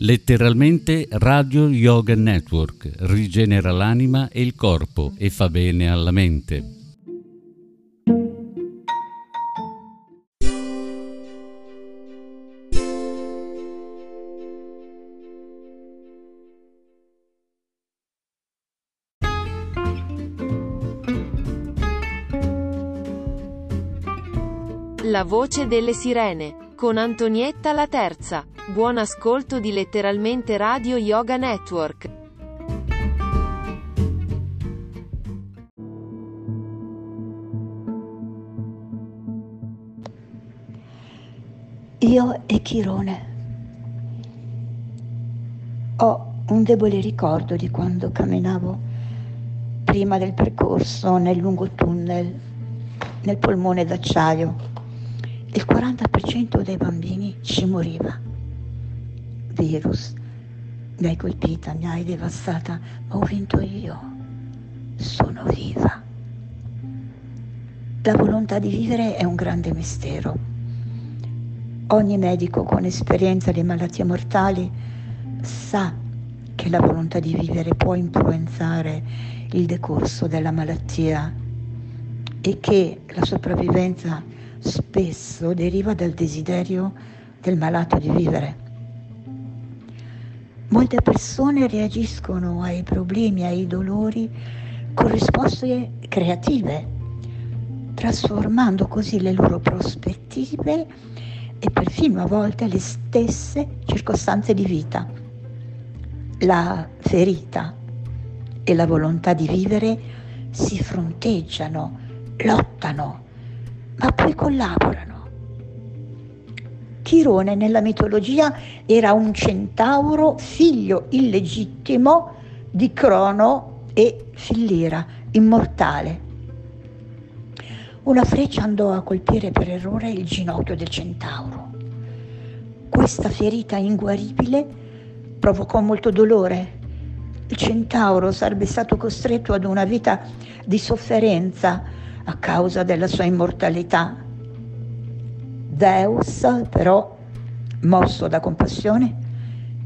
Letteralmente Radio Yoga Network rigenera l'anima e il corpo e fa bene alla mente. La voce delle sirene, con Antonietta la terza. Buon ascolto di letteralmente Radio Yoga Network. Io e Chirone. Ho un debole ricordo di quando camminavo prima del percorso nel lungo tunnel, nel polmone d'acciaio il 40% dei bambini ci moriva. Virus, mi hai colpita, mi hai devastata, ma ho vinto io. Sono viva. La volontà di vivere è un grande mistero. Ogni medico con esperienza di malattie mortali sa che la volontà di vivere può influenzare il decorso della malattia e che la sopravvivenza spesso deriva dal desiderio del malato di vivere. Molte persone reagiscono ai problemi, ai dolori con risposte creative, trasformando così le loro prospettive e perfino a volte le stesse circostanze di vita. La ferita e la volontà di vivere si fronteggiano, lottano, ma poi collaborano. Chirone nella mitologia era un centauro figlio illegittimo di Crono e Fillira, immortale. Una freccia andò a colpire per errore il ginocchio del centauro. Questa ferita inguaribile provocò molto dolore. Il centauro sarebbe stato costretto ad una vita di sofferenza a causa della sua immortalità. Zeus, però, mosso da compassione,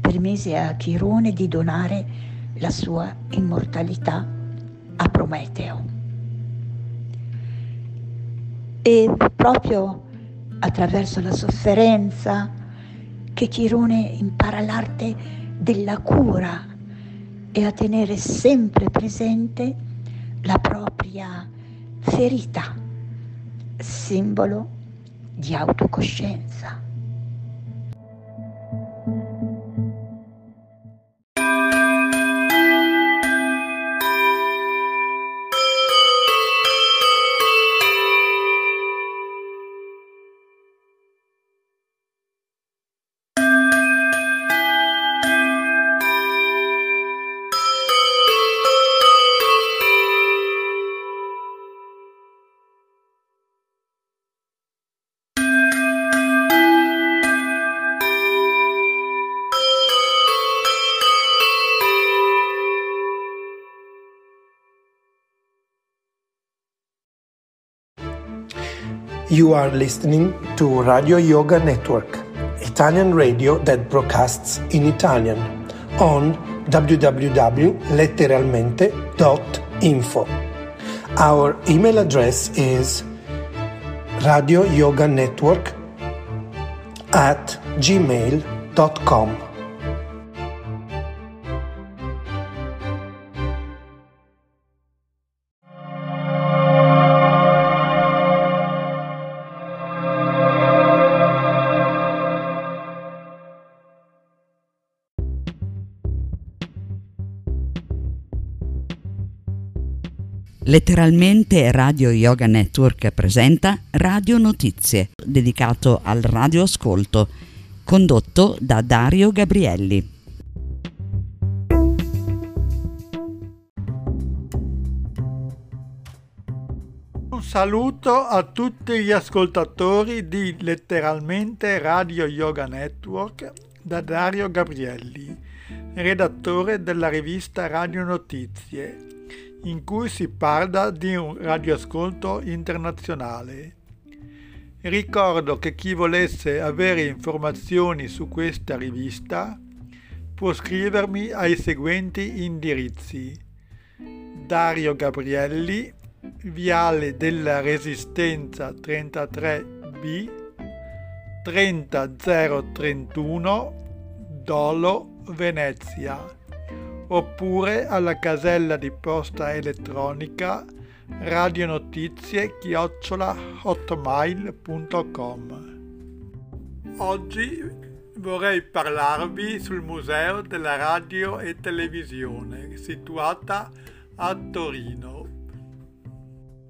permise a Chirone di donare la sua immortalità a Prometeo. E proprio attraverso la sofferenza che Chirone impara l'arte della cura e a tenere sempre presente la propria ferita, simbolo di autocoscienza. You are listening to Radio Yoga Network, Italian radio that broadcasts in Italian on www.letteralmente.info. Our email address is radioyoganetwork at gmail.com. Letteralmente Radio Yoga Network presenta Radio Notizie, dedicato al radioascolto, condotto da Dario Gabrielli. Un saluto a tutti gli ascoltatori di Letteralmente Radio Yoga Network da Dario Gabrielli, redattore della rivista Radio Notizie in cui si parla di un radioascolto internazionale. Ricordo che chi volesse avere informazioni su questa rivista può scrivermi ai seguenti indirizzi. Dario Gabrielli, Viale della Resistenza 33B, 30031, Dolo, Venezia, oppure alla casella di posta elettronica radionotizie chiocciola hotmail.com Oggi vorrei parlarvi sul Museo della Radio e Televisione, situata a Torino.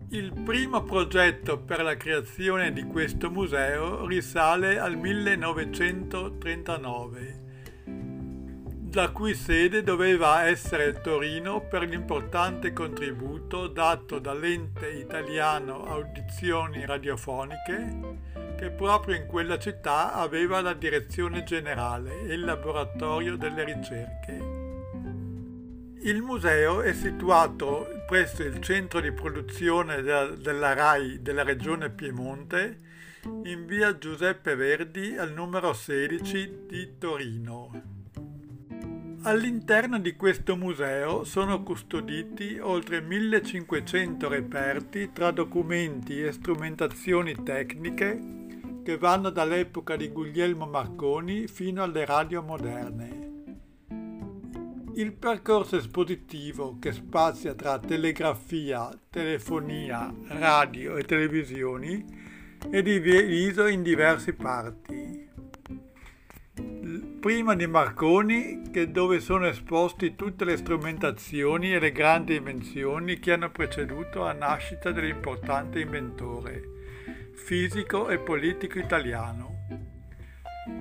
Il primo progetto per la creazione di questo museo risale al 1939 la cui sede doveva essere Torino per l'importante contributo dato dall'ente italiano Audizioni Radiofoniche, che proprio in quella città aveva la direzione generale e il laboratorio delle ricerche. Il museo è situato presso il centro di produzione della RAI della regione Piemonte in via Giuseppe Verdi al numero 16 di Torino. All'interno di questo museo sono custoditi oltre 1500 reperti tra documenti e strumentazioni tecniche che vanno dall'epoca di Guglielmo Marconi fino alle radio moderne. Il percorso espositivo che spazia tra telegrafia, telefonia, radio e televisioni è diviso in diverse parti prima di Marconi, che dove sono esposti tutte le strumentazioni e le grandi invenzioni che hanno preceduto la nascita dell'importante inventore, fisico e politico italiano.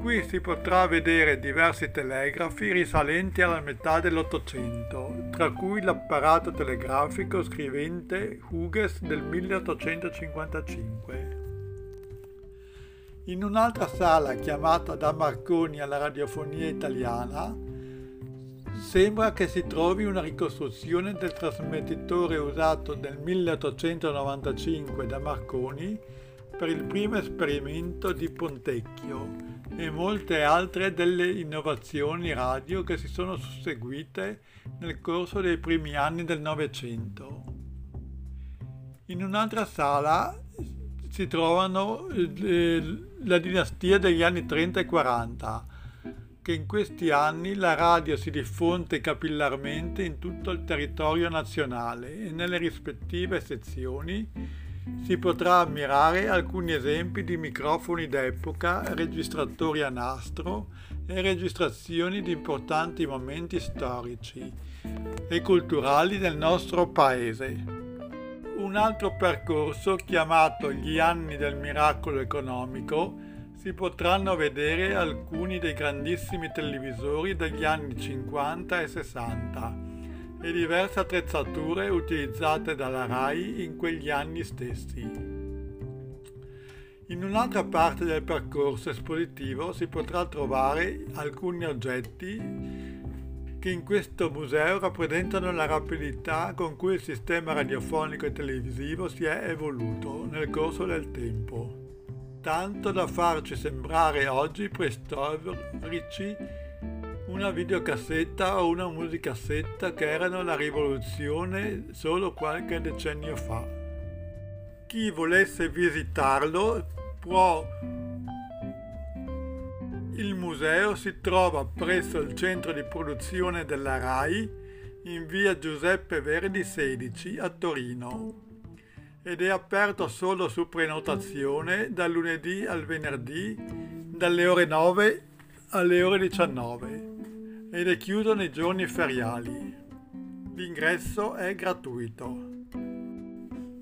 Qui si potrà vedere diversi telegrafi risalenti alla metà dell'Ottocento, tra cui l'apparato telegrafico scrivente Hughes del 1855. In un'altra sala chiamata da Marconi alla radiofonia italiana sembra che si trovi una ricostruzione del trasmettitore usato nel 1895 da Marconi per il primo esperimento di Pontecchio e molte altre delle innovazioni radio che si sono susseguite nel corso dei primi anni del Novecento. In un'altra sala si trovano eh, la dinastia degli anni 30 e 40, che in questi anni la radio si diffonde capillarmente in tutto il territorio nazionale e nelle rispettive sezioni si potrà ammirare alcuni esempi di microfoni d'epoca, registratori a nastro e registrazioni di importanti momenti storici e culturali del nostro paese un altro percorso chiamato Gli anni del miracolo economico si potranno vedere alcuni dei grandissimi televisori degli anni 50 e 60 e diverse attrezzature utilizzate dalla RAI in quegli anni stessi. In un'altra parte del percorso espositivo si potrà trovare alcuni oggetti che in questo museo rappresentano la rapidità con cui il sistema radiofonico e televisivo si è evoluto nel corso del tempo, tanto da farci sembrare oggi preistorici una videocassetta o una musicassetta che erano la rivoluzione solo qualche decennio fa. Chi volesse visitarlo può il museo si trova presso il centro di produzione della RAI in via Giuseppe Verdi 16 a Torino ed è aperto solo su prenotazione dal lunedì al venerdì dalle ore 9 alle ore 19 ed è chiuso nei giorni feriali. L'ingresso è gratuito.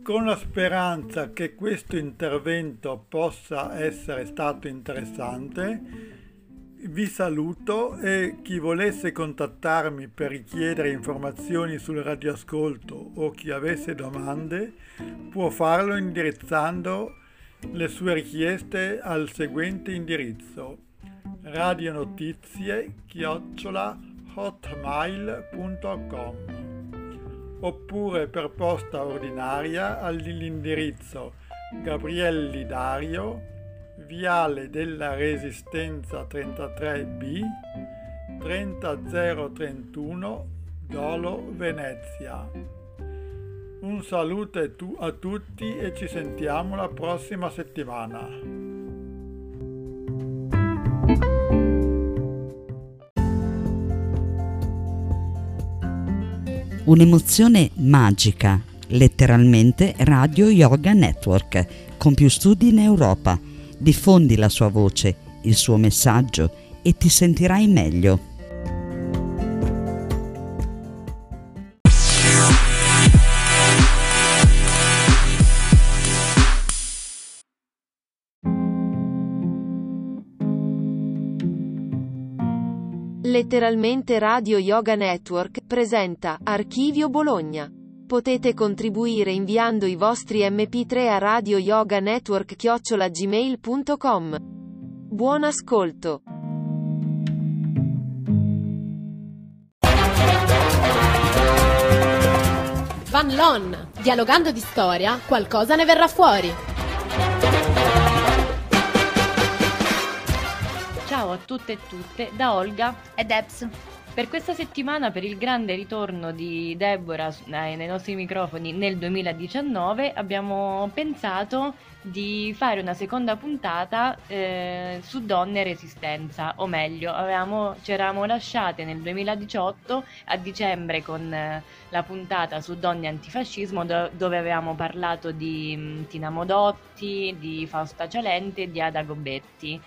Con la speranza che questo intervento possa essere stato interessante, vi saluto e chi volesse contattarmi per richiedere informazioni sul radioascolto o chi avesse domande può farlo indirizzando le sue richieste al seguente indirizzo radionotizie chiocciola hotmail.com oppure per posta ordinaria all'indirizzo Gabrielli Dario Viale della Resistenza 33B 30031 Dolo Venezia. Un saluto a tutti e ci sentiamo la prossima settimana. Un'emozione magica, letteralmente Radio Yoga Network, con più studi in Europa. Diffondi la sua voce, il suo messaggio e ti sentirai meglio. Letteralmente Radio Yoga Network presenta Archivio Bologna. Potete contribuire inviando i vostri mp3 a Radio Yoga Network chiocciolagmail.com. Buon ascolto. Van Lon, dialogando di storia, qualcosa ne verrà fuori. Ciao a tutte e tutte da Olga ed Eps. Per questa settimana, per il grande ritorno di Deborah nei nostri microfoni nel 2019, abbiamo pensato di fare una seconda puntata eh, su donne e resistenza, o meglio, ci eravamo lasciate nel 2018 a dicembre con eh, la puntata su donne e antifascismo do, dove avevamo parlato di mh, mm, Tina Modotti, di Fausta Cialente e di Ada Gobetti.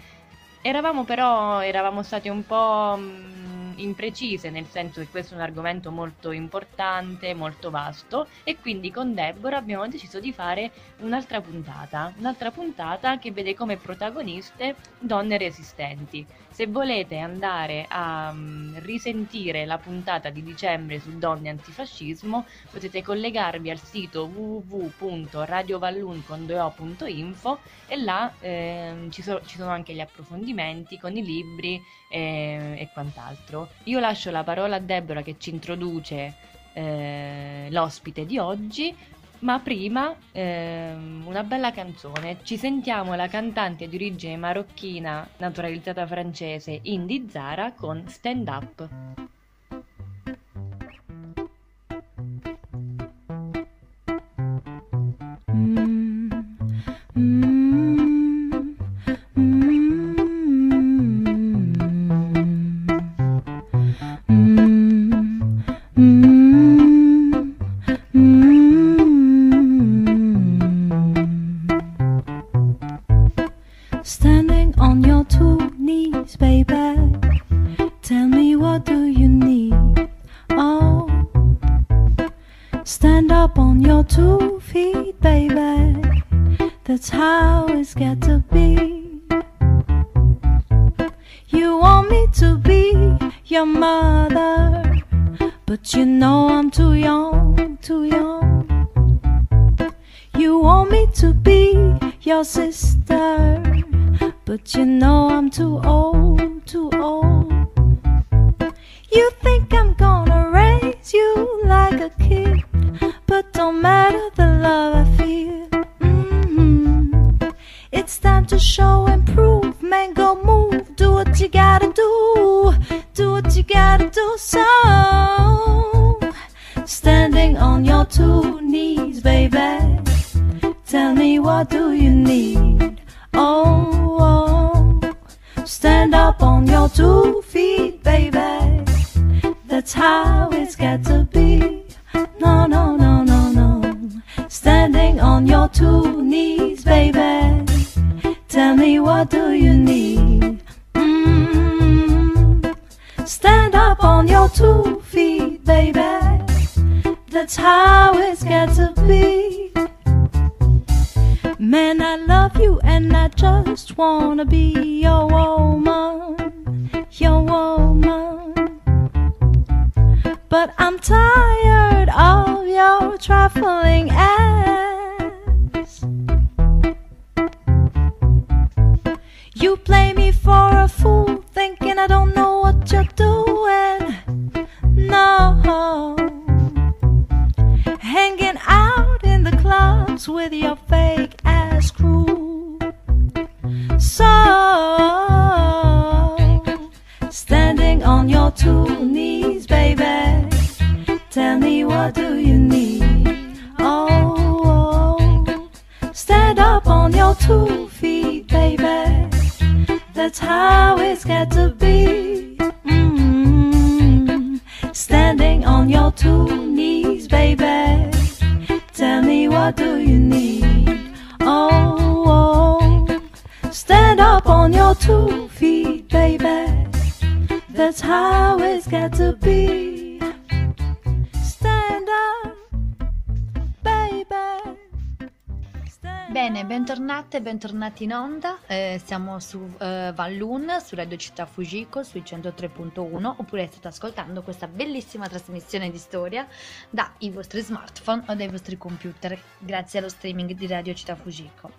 Eravamo però eravamo stati un po' mh, imprecise, nel senso che questo è un argomento molto importante, molto vasto, e quindi con Deborah abbiamo deciso di fare un'altra puntata, un'altra puntata che vede come protagoniste donne resistenti. Se volete andare a um, risentire la puntata di dicembre su donne e antifascismo, potete collegarvi al sito www.radiovallun.info e là eh, ci, so- ci, sono anche gli approfondimenti con i libri eh, e quant'altro. Io lascio la parola a Deborah che ci introduce eh, l'ospite di oggi, ma prima ehm, una bella canzone. Ci sentiamo la cantante di origine marocchina, naturalizzata francese, Indy Zara con Stand Up. with your fake ass crew. So, standing on your two knees, baby, tell me what do you need? Oh, stand up on your two feet, baby. That's how it's got to be. Bentornati in onda. Eh, siamo su eh, Valloon, su Radio Città Fujiko, sui 103.1, oppure state ascoltando questa bellissima trasmissione di storia dai vostri smartphone o dai vostri computer, grazie allo streaming di Radio Città Fujiko.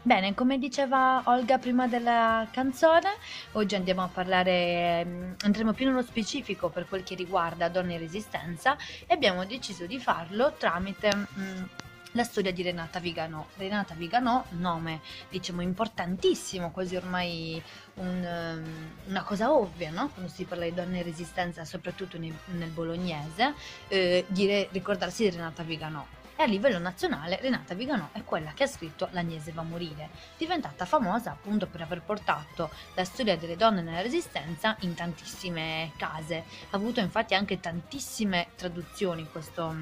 Bene, come diceva Olga prima della canzone, oggi andiamo a parlare, mm, andremo più nello specifico per quel che riguarda donne in resistenza e abbiamo deciso di farlo tramite... Mm, la storia di Renata Viganò. Renata Viganò, nome diciamo importantissimo, quasi ormai un, um, una cosa ovvia, no? quando si parla di donne in resistenza, soprattutto nel, nel bolognese, eh, dire, ricordarsi di Renata Viganò. E a livello nazionale Renata Viganò è quella che ha scritto L'Agnese va a morire, diventata famosa appunto per aver portato la storia delle donne nella resistenza in tantissime case. Ha avuto infatti anche tantissime traduzioni questo,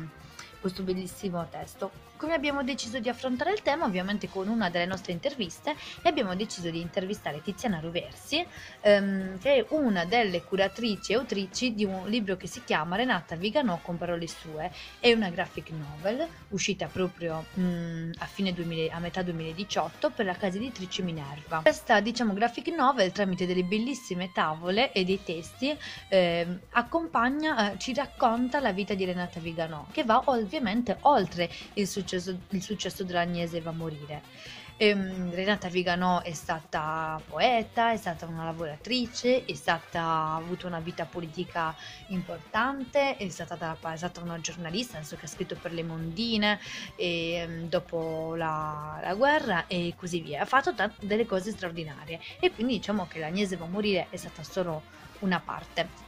questo bellissimo testo come abbiamo deciso di affrontare il tema, ovviamente con una delle nostre interviste, e abbiamo deciso di intervistare Tiziana Roversi, ehm, che è una delle curatrici e autrici di un libro che si chiama Renata Viganò con parole sue. È una graphic novel uscita proprio mh, mm, a, fine 2000, a metà 2018 per la casa editrice Minerva. Questa, diciamo, graphic novel, tramite delle bellissime tavole e dei testi, eh, accompagna, eh, ci racconta la vita di Renata Viganò, che va ovviamente oltre il suo successo, il successo dell'Agnese va a morire. Ehm, Renata Viganò è stata poeta, è stata una lavoratrice, stata, ha avuto una vita politica importante, è stata, è stata una giornalista, che ha scritto per le Mondine e, ehm, dopo la, la, guerra e così via. Ha fatto t- delle cose straordinarie e quindi diciamo che l'Agnese va a morire è stata solo una parte.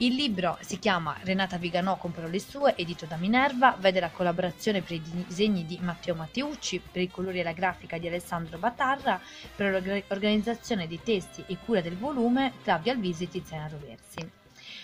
Il libro si chiama Renata Viganò con parole sue, edito da Minerva, vede la collaborazione per i disegni di Matteo Matteucci, per i colori e la grafica di Alessandro Batarra, per l'organizzazione dei testi e cura del volume Claudia Alvisi e Tiziana Roversi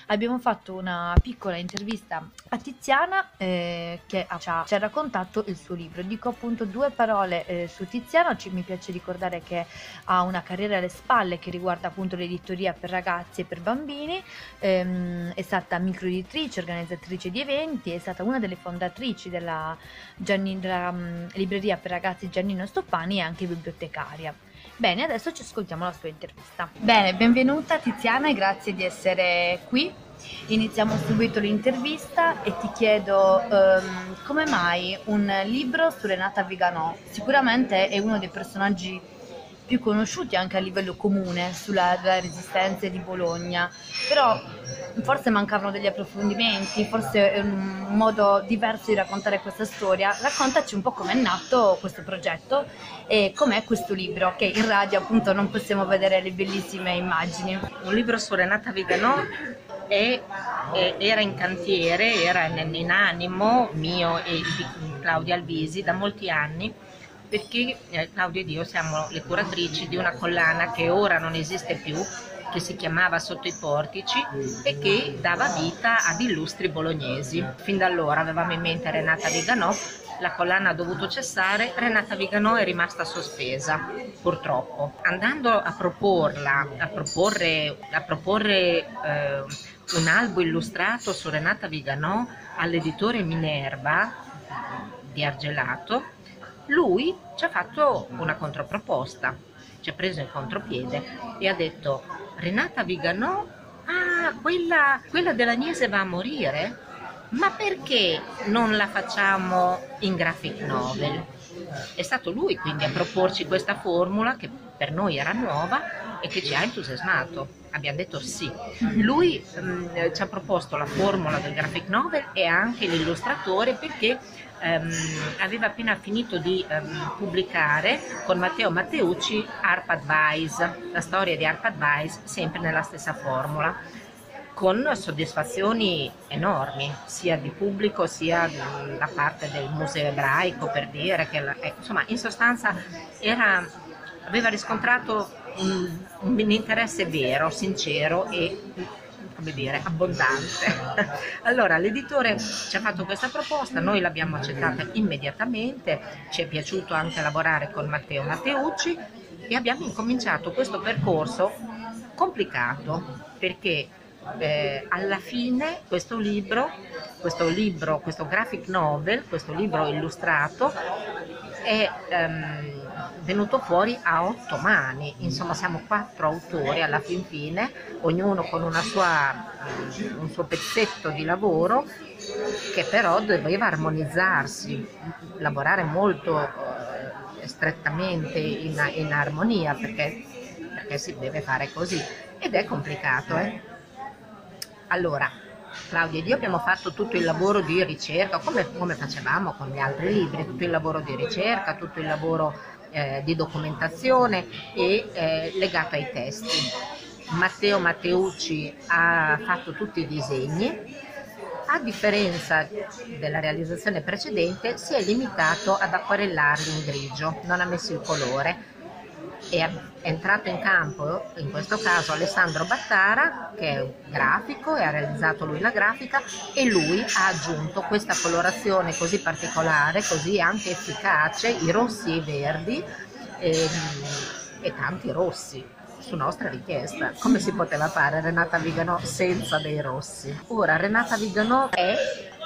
abbiamo fatto una piccola intervista a Tiziana eh, che ci ha, ci ha, raccontato il suo libro. Dico appunto due parole eh, su Tiziana, ci, mi piace ricordare che ha una carriera alle spalle che riguarda appunto l'editoria per ragazzi e per bambini, ehm, è stata microeditrice, organizzatrice di eventi, è stata una delle fondatrici della, Gianni, della um, libreria per ragazzi Giannino Stoppani e anche bibliotecaria. Bene, adesso ci ascoltiamo la sua intervista. Bene, benvenuta Tiziana e grazie di essere qui. Iniziamo subito l'intervista e ti chiedo um, come mai un libro su Renata Viganò? Sicuramente è uno dei personaggi più conosciuti anche a livello comune sulla resistenza di Bologna, però forse mancavano degli approfondimenti, forse un modo diverso di raccontare questa storia. Raccontaci un po' com'è nato questo progetto e com'è questo libro, che in radio appunto non possiamo vedere le bellissime immagini. Un libro su Renata Viganò e, e, era in cantiere, era in, in animo mio e di Claudia Alvisi da molti anni perché eh, Claudia ed io siamo le curatrici di una collana che ora non esiste più, che si chiamava Sotto i Portici e che dava vita ad illustri bolognesi. Fin da allora avevamo in mente Renata Viganò, la collana ha dovuto cessare, Renata Viganò è rimasta sospesa, purtroppo. Andando a proporla, a proporre, a proporre eh, un albo illustrato su Renata Viganò all'editore Minerva di Argelato, lui ci ha fatto una controproposta, ci ha preso in contropiede e ha detto Renata Viganò, ah, quella, quella dell'Agnese va a morire? Ma perché non la facciamo in graphic novel? È stato lui quindi a proporci questa formula che per noi era nuova e che ci ha entusiasmato. Abbiamo detto sì. Lui mh, mm, ci ha proposto la formula del graphic novel e anche l'illustratore perché ehm, aveva appena finito di ehm, pubblicare con Matteo Matteucci Arpad Weiss, la storia di Arpad Weiss, sempre nella stessa formula. con soddisfazioni enormi, sia di pubblico sia da parte del museo ebraico per dire che eh, insomma in sostanza era, aveva riscontrato un, un interesse vero, sincero e come dire, abbondante. allora l'editore ci ha fatto questa proposta, noi l'abbiamo accettata immediatamente, ci è piaciuto anche lavorare con Matteo Matteucci e abbiamo incominciato questo percorso complicato perché eh, alla fine questo libro, questo libro, questo graphic novel, questo libro illustrato è ehm, venuto fuori a otto mani, insomma siamo quattro autori alla fin fine, ognuno con sua, un suo pezzetto di lavoro che però doveva armonizzarsi, lavorare molto eh, strettamente in, in armonia perché, perché, si deve fare così ed è complicato. Eh? Allora, Claudia ed io abbiamo fatto tutto il lavoro di ricerca, come, come facevamo con gli altri libri, tutto il lavoro di ricerca, tutto il lavoro eh, di documentazione e eh, legato ai testi. Matteo Matteucci ha fatto tutti i disegni, a differenza della realizzazione precedente si è limitato ad acquarellarli in grigio, non ha messo il colore è entrato in campo in questo caso Alessandro Battara che è un grafico e ha realizzato lui la grafica e lui ha aggiunto questa colorazione così particolare, così anche efficace, i rossi e i verdi e, e tanti rossi su nostra richiesta. Come si poteva fare Renata Vigano senza dei rossi? Ora Renata Vigano è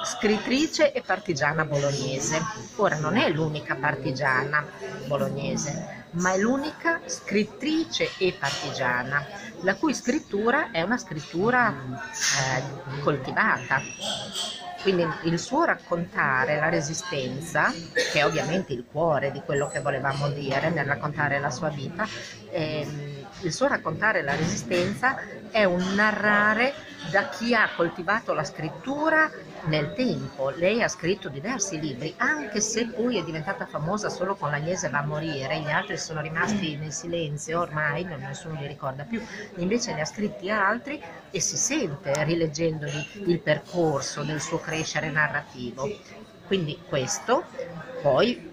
scrittrice e partigiana bolognese. Ora non è l'unica partigiana bolognese, ma è l'unica scrittrice e partigiana, la cui scrittura è una scrittura eh, coltivata. Quindi il suo raccontare la resistenza, che è ovviamente il cuore di quello che volevamo dire nel raccontare la sua vita, ehm, il suo raccontare la resistenza è un narrare da chi ha coltivato la scrittura nel tempo. Lei ha scritto diversi libri, anche se poi è diventata famosa solo con l'Agnese va a morire, gli altri sono rimasti nel silenzio, ormai nessuno li ricorda più, invece ne ha scritti altri e si sente rileggendoli il percorso del suo crescere narrativo. Quindi questo, poi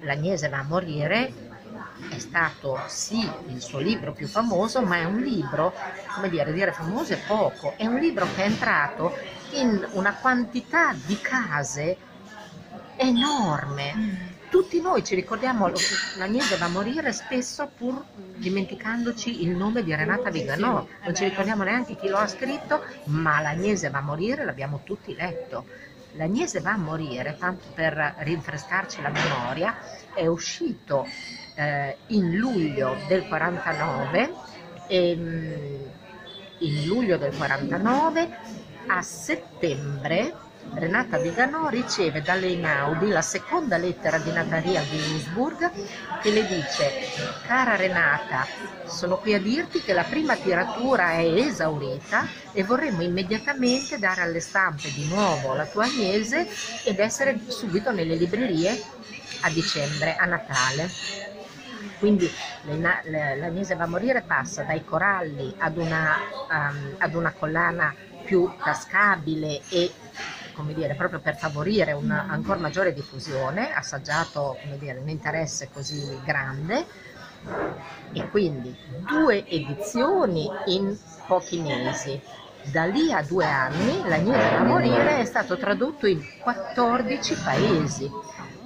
l'Agnese va a morire è stato sì il suo libro più famoso, ma è un libro, come dire, dire famoso è poco, è un libro che è entrato in una quantità di case enorme. Tutti noi ci ricordiamo, l'Agnese va a morire spesso pur dimenticandoci il nome di Renata Viganò, non ci ricordiamo neanche chi lo ha scritto, ma l'Agnese va a morire l'abbiamo tutti letto. L'Agnese va a morire, tanto per rinfrescarci la memoria, è uscito eh, in luglio del 49, e, ehm, in luglio del 49 a settembre Renata Viganò riceve dalle Einaudi la seconda lettera di Natalia Ginsburg che le dice cara Renata sono qui a dirti che la prima tiratura è esaurita e vorremmo immediatamente dare alle stampe di nuovo la tua Agnese ed essere subito nelle librerie a dicembre, a Natale. Quindi l'Agnese va a morire passa dai coralli ad una, um, ad una collana più tascabile e come dire, proprio per favorire una ancora maggiore diffusione, assaggiato come dire, un interesse così grande e quindi due edizioni in pochi mesi. Da lì a due anni l'Agnese da morire è stato tradotto in 14 paesi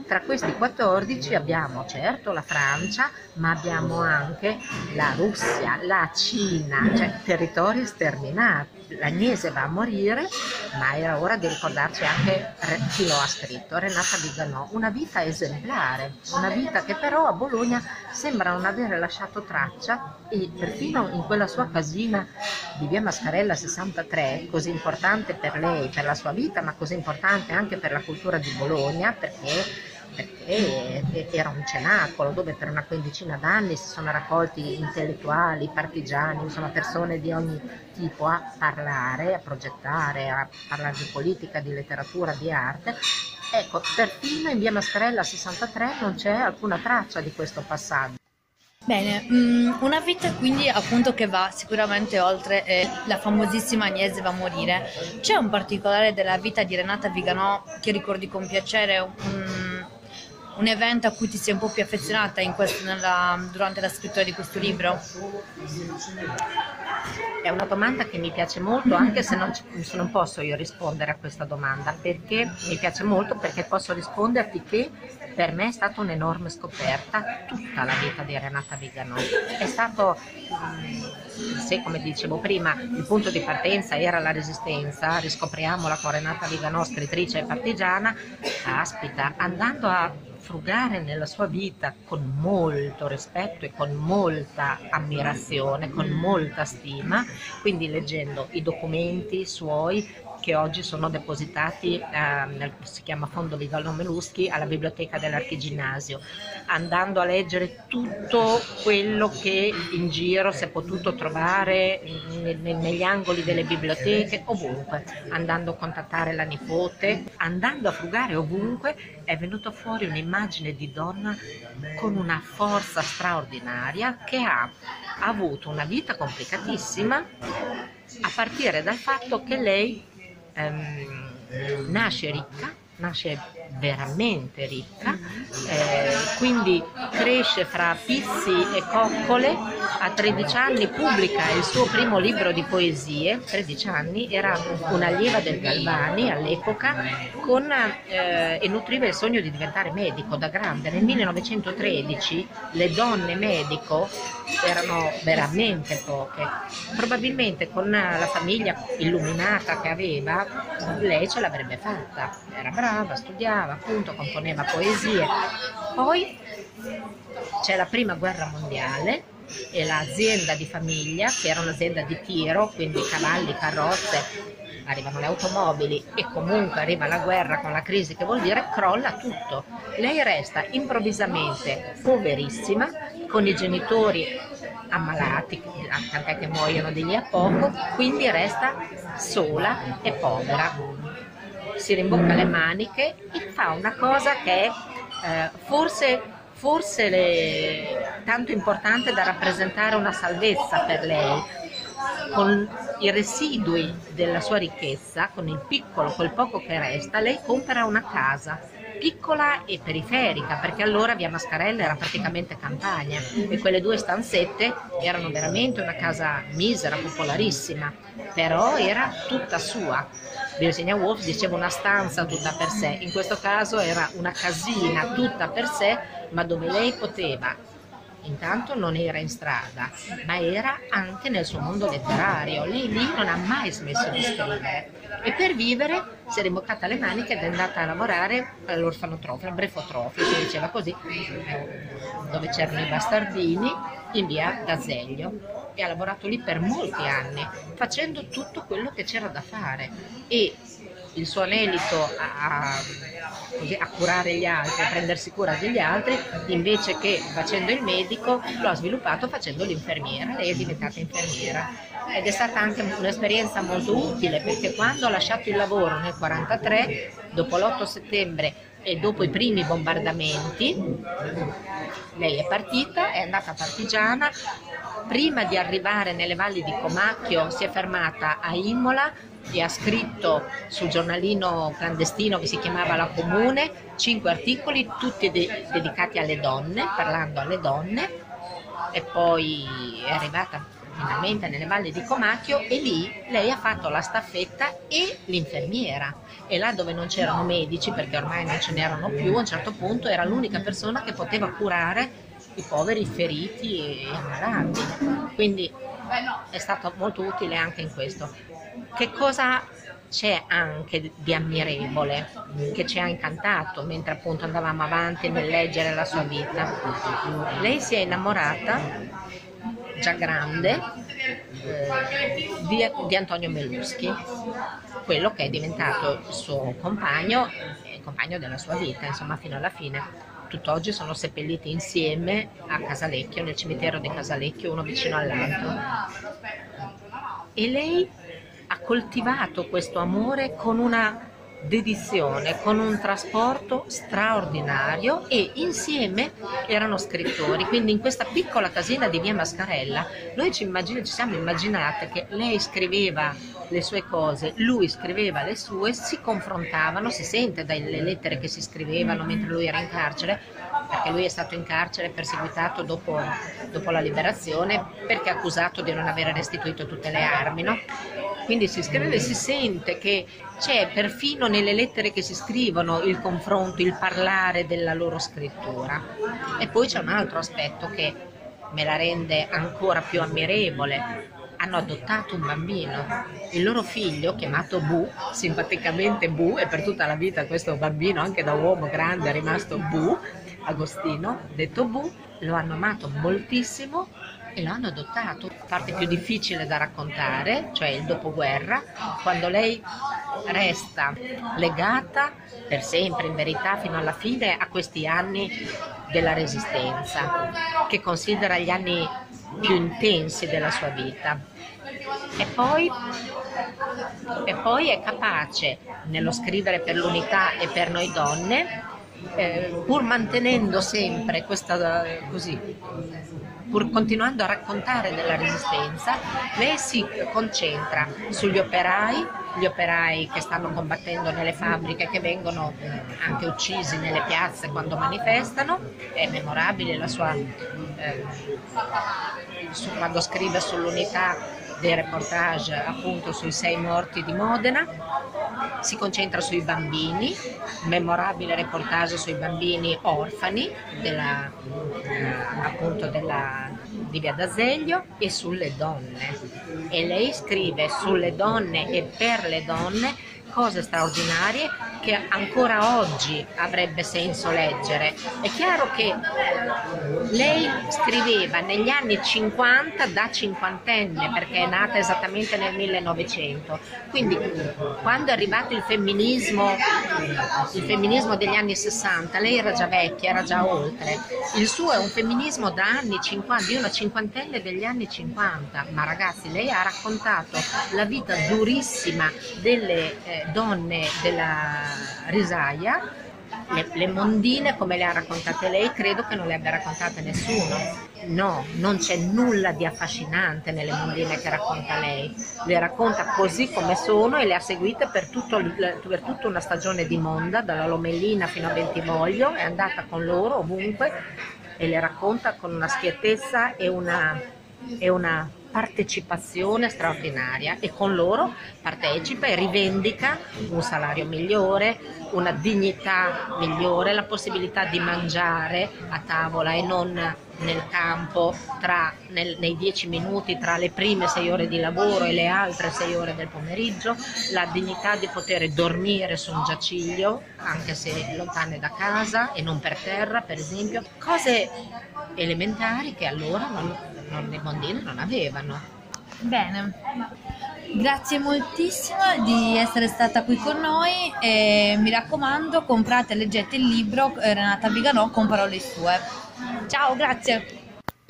tra questi 14 abbiamo certo la Francia, ma abbiamo anche la Russia, la Cina, cioè territori sterminati. L'Agnese va a morire, ma era ora di ricordarci anche chi lo ha scritto, Renata Viganò. Una vita esemplare, una vita che però a Bologna sembra non avere lasciato traccia e perfino in quella sua casina di via Mascarella 63, così importante per lei, per la sua vita, ma così importante anche per la cultura di Bologna, perché perché era un cenacolo dove per una quindicina d'anni si sono raccolti intellettuali, partigiani, insomma persone di ogni tipo a parlare, a progettare, a parlare di politica, di letteratura, di arte. Ecco, perfino in via Mascarella 63 non c'è alcuna traccia di questo passaggio. Bene, mm, una vita quindi appunto che va sicuramente oltre eh, la famosissima Agnese va a morire. C'è un particolare della vita di Renata Viganò che ricordi con piacere? Un, un evento a cui ti sei un po' più affezionata questo- nella- durante la scrittura di questo libro? È una domanda che mi piace molto, anche se non, se non posso io rispondere a questa domanda, perché mi piace molto perché posso risponderti che per me è stata un'enorme scoperta tutta la vita di Renata Viganò. È stato, mm, se come dicevo prima, il punto di partenza era la resistenza, riscopriamola con Renata Viganò, scrittrice partigiana, aspita, andando a frugare nella sua vita con molto rispetto e con molta ammirazione, con molta stima, quindi leggendo i documenti suoi che oggi sono depositati, eh, nel, si chiama Fondo Vigalò Meluschi, alla biblioteca dell'Archiginnasio, andando a leggere tutto quello che in giro si è potuto trovare ne- ne- negli angoli delle biblioteche, ovunque, andando a contattare la nipote, andando a frugare ovunque, è venuta fuori un'immagine di donna con una forza straordinaria che ha avuto una vita complicatissima a partire dal fatto che lei ehm, nasce ricca, nasce veramente ricca, eh, quindi cresce fra pizzi e coccole, a 13 anni pubblica il suo primo libro di poesie, 13 anni, era un'allieva del Galvani all'epoca con, eh, e nutriva il sogno di diventare medico da grande. Nel 1913 le donne medico erano veramente poche, probabilmente con la famiglia illuminata che aveva lei ce l'avrebbe fatta, era brava, studiava, appunto, componeva poesie. Poi c'è la prima guerra mondiale e l'azienda di famiglia, che era un'azienda di tiro, quindi cavalli, carrozze, arrivano le automobili e comunque arriva la guerra con la crisi che vuol dire crolla tutto. Lei resta improvvisamente poverissima, con i genitori ammalati, tant'è che muoiono di lì a poco, quindi resta sola e povera. Si rimbocca le maniche e fa una cosa che è eh, forse, forse le- tanto importante da rappresentare una salvezza per lei. Con i residui della sua ricchezza, con il piccolo, quel poco che resta, lei compra una casa piccola e periferica, perché allora via Mascarella era praticamente campagna e quelle due stanzette erano veramente una casa misera, popolarissima, però era tutta sua. Virginia Woolf diceva una stanza tutta per sé, in questo caso era una casina tutta per sé, ma dove lei poteva Intanto non era in strada, ma era anche nel suo mondo letterario. Lei lì non ha mai smesso di scrivere. E per vivere si è rimboccata le maniche ed è andata a lavorare all'orfanotrofio, al brefotrofio, si diceva così, dove c'erano i bastardini, in via D'Azeglio. E ha lavorato lì per molti anni, facendo tutto quello che c'era da fare. E il suo anelito a, così, a curare gli altri, a prendersi cura degli altri, invece che facendo il medico, lo ha sviluppato facendo l'infermiera. Lei è diventata infermiera ed è stata anche un'esperienza molto utile perché quando ha lasciato il lavoro nel 1943, dopo l'8 settembre e dopo i primi bombardamenti, lei è partita, è andata partigiana, prima di arrivare nelle valli di Comacchio si è fermata a Imola e ha scritto sul giornalino clandestino che si chiamava La Comune cinque articoli tutti de- dedicati alle donne, parlando alle donne. E poi è arrivata finalmente nelle valli di Comacchio e lì lei ha fatto la staffetta e l'infermiera. E là dove non c'erano medici perché ormai non ce n'erano più a un certo punto era l'unica persona che poteva curare i poveri feriti e ammalati quindi è stato molto utile anche in questo. Che cosa c'è anche di ammirevole che ci ha incantato mentre appunto andavamo avanti nel leggere la sua vita? Lei si è innamorata già grande eh, di, di Antonio Meluschi, quello che è diventato il suo compagno il compagno della sua vita, insomma, fino alla fine. Tutt'oggi sono seppelliti insieme a Casalecchio, nel cimitero di Casalecchio, uno vicino all'altro. E lei ha coltivato questo amore con una dedizione, con un trasporto straordinario e insieme erano scrittori. Quindi in questa piccola casina di via Mascarella noi ci, immagin- ci siamo immaginate che lei scriveva le sue cose, lui scriveva le sue, si confrontavano, si sente dalle lettere che si scrivevano mentre lui era in carcere, perché lui è stato in carcere perseguitato dopo, dopo la liberazione perché accusato di non aver restituito tutte le armi, no? Quindi si scrive e si sente che c'è perfino nelle lettere che si scrivono il confronto, il parlare della loro scrittura. E poi c'è un altro aspetto che me la rende ancora più ammirevole. Hanno adottato un bambino, il loro figlio chiamato Bu, simpaticamente Bu, e per tutta la vita questo bambino, anche da uomo grande, è rimasto Bu, Agostino, detto Bu, lo hanno amato moltissimo e lo hanno adottato. La parte più difficile da raccontare, cioè il dopoguerra, quando lei resta legata per sempre, in verità, fino alla fine a questi anni della resistenza, che considera gli anni più intensi della sua vita. E poi, e poi è capace, nello scrivere per l'unità e per noi donne, eh, pur mantenendo sempre questa così pur continuando a raccontare della resistenza, lei si concentra sugli operai, gli operai che stanno combattendo nelle fabbriche, che vengono anche uccisi nelle piazze quando manifestano, è memorabile la sua, eh, su, quando scrive sull'unità dei reportage appunto sui sei morti di Modena, si concentra sui bambini, memorabile reportage sui bambini orfani della, eh, appunto della, di Via d'Azeglio e sulle donne. E lei scrive sulle donne e per le donne cose straordinarie che ancora oggi avrebbe senso leggere. È chiaro che lei scriveva negli anni 50 da cinquantenne perché è nata esattamente nel 1900, quindi quando è arrivato il femminismo, il femminismo degli anni 60, lei era già vecchia, era già oltre. Il suo è un femminismo da anni 50, di una cinquantenne degli anni 50, ma ragazzi lei ha raccontato la vita durissima delle eh, donne della risaia, le, le, mondine come le ha raccontate lei, credo che non le abbia raccontate nessuno. No, non c'è nulla di affascinante nelle mondine che racconta lei. Le racconta così come sono e le ha seguite per, tutto, per tutta una stagione di Monda, dalla Lomellina fino a Bentivoglio, è andata con loro ovunque e le racconta con una schiettezza e una, e una partecipazione straordinaria e con loro partecipa e rivendica un salario migliore, una dignità migliore, la possibilità di mangiare a tavola e non nel campo tra, nel, nei dieci minuti tra le prime sei ore di lavoro e le altre sei ore del pomeriggio, la dignità di poter dormire su un giaciglio anche se lontane da casa e non per terra per esempio, cose elementari che allora non, non, le bambine non avevano. Bene, grazie moltissimo di essere stata qui con noi e mi raccomando comprate e leggete il libro eh, Renata Viganò con parole sue. Ciao, grazie.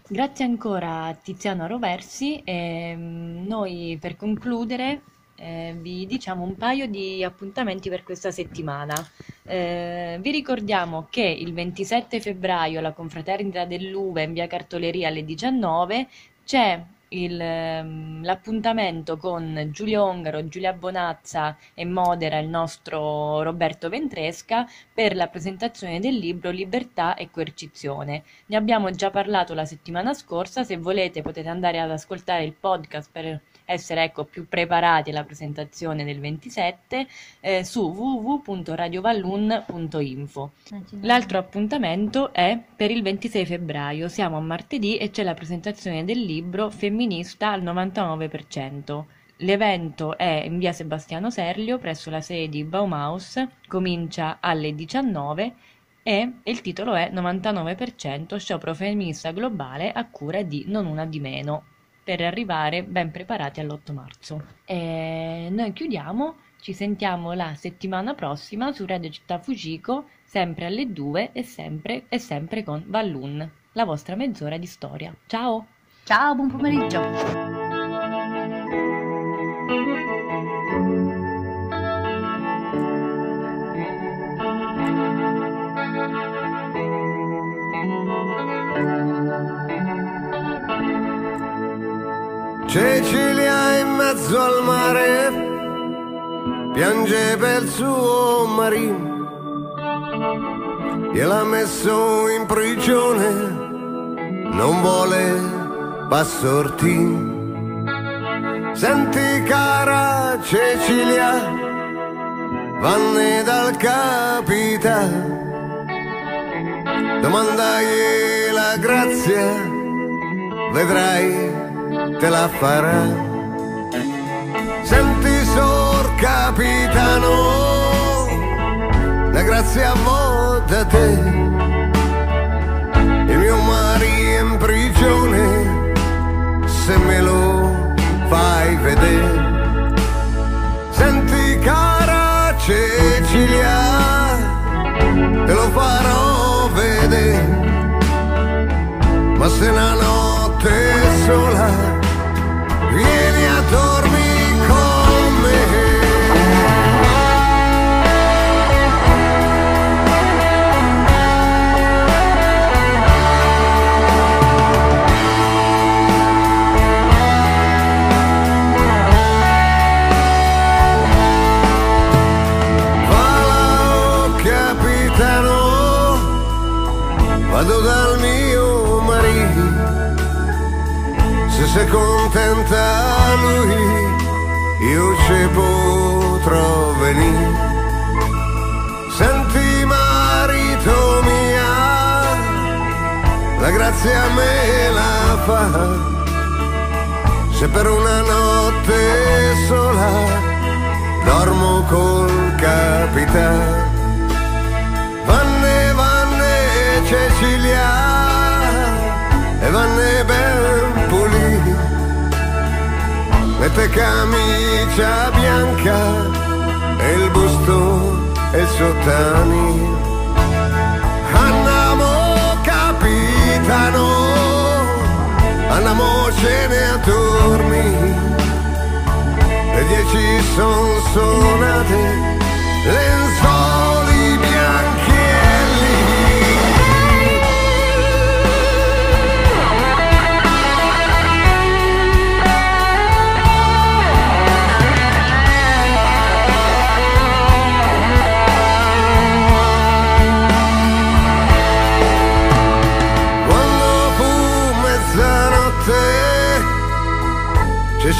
Grazie ancora a Tiziano Roversi e noi per concludere eh, vi diciamo un paio di appuntamenti per questa settimana. Eh, vi ricordiamo che il 27 febbraio alla Confraternita dell'Uva in via Cartoleria alle 19 c'è il, ehm, l'appuntamento con Giulio Ongaro, Giulia Bonazza e modera il nostro Roberto Ventresca per la presentazione del libro Libertà e coercizione. Ne abbiamo già parlato la settimana scorsa, se volete potete andare ad ascoltare il podcast per essere ecco, più preparati alla presentazione del 27 eh, su www.radiovallun.info. L'altro appuntamento è per il 26 febbraio, siamo a martedì e c'è la presentazione del libro Femminista al 99%. L'evento è in via Sebastiano Serlio presso la sede di Baumhaus, comincia alle 19 e il titolo è 99% sciopero femminista globale a cura di Non Una di Meno per arrivare ben preparati all'8 marzo. E noi chiudiamo, ci sentiamo la settimana prossima su Radio Città Fujiko, sempre alle 2 e sempre, e sempre con Vallun, la vostra mezz'ora di storia. Ciao! Ciao, buon pomeriggio! Cecilia in mezzo al mare piange per suo marino gliel'ha messo in prigione non vuole passortì senti cara Cecilia vanne dal capitano domandagli la grazia vedrai te la farà. Senti sor capitano, la grazia a te. Il mio mari è in prigione, se me lo fai vedere. Senti cara Cecilia, te lo farò vedere. Ma se la notte è sola contenta lui, io ci potrò venire. Senti marito mia, la grazia me la fa. Se per una notte sola dormo col capitano. Vanne, vanne, Cecilia, mette camicia bianca e il busto e il sottani andiamo capitano andiamo cene a dormire le dieci son suonate lenzuoli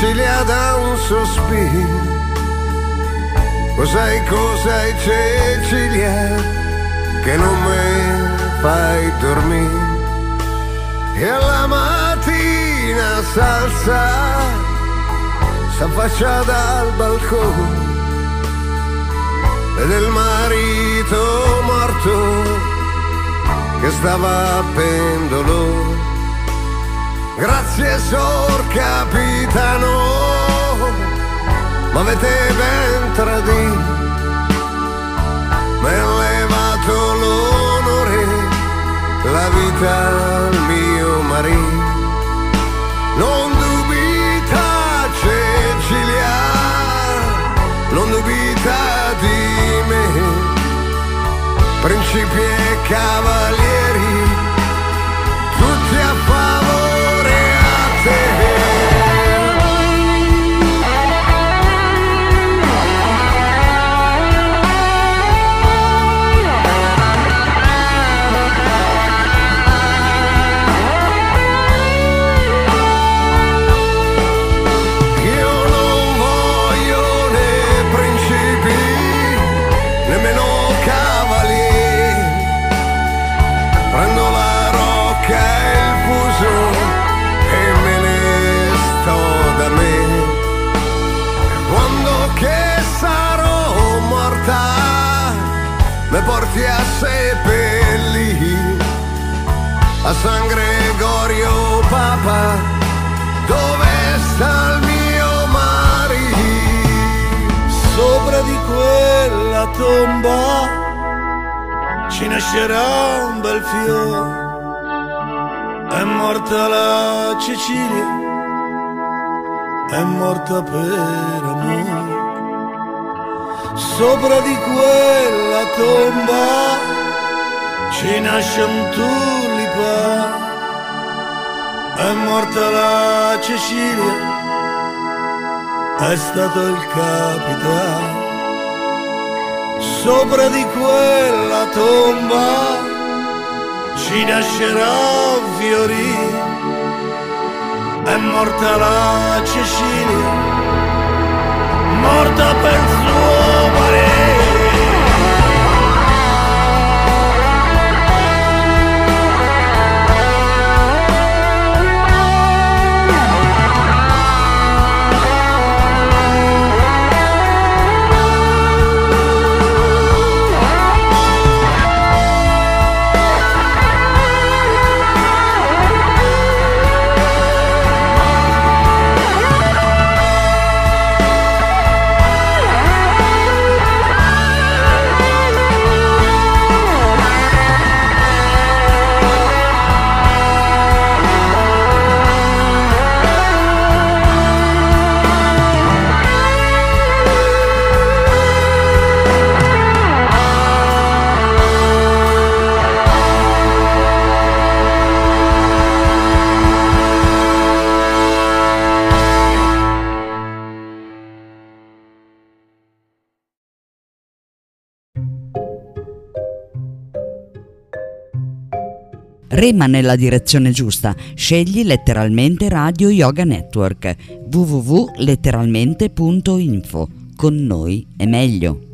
Cecilia dà un sospiro. Cos'hai, cos'hai Cecilia, che non mi fai dormire? E alla mattina s'alza, s'affaccia dal balcone, vede il marito morto che stava a pendolo. Grazie sor capitano, m'avete ben tradito, m'è levato l'onore, la vita al mio marito. Non dubita Cecilia, non dubita di me. Principi e cavalieri, seppellire a San Gregorio Papa, dove sta il mio marito? Sopra di quella tomba ci nascerà un bel fiore. È morta la Cecilia, è morta per amore. Sopra di quella tomba ci nasce un tulipa, è morta la Cecilia, è stato il capitano. Sopra di quella tomba ci nascerà fiorire. È morta la Cecilia, morta per suo Rema nella direzione giusta, scegli letteralmente Radio Yoga Network www.letteralmente.info. Con noi è meglio.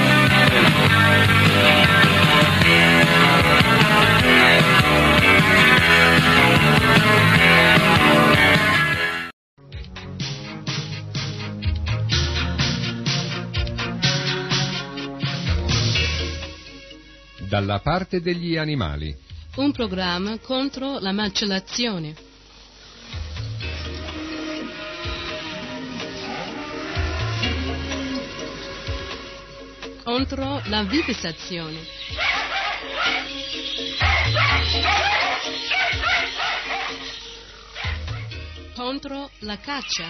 Dalla parte degli animali. Un programma contro la macellazione. Contro la vivisazione. Contro la caccia.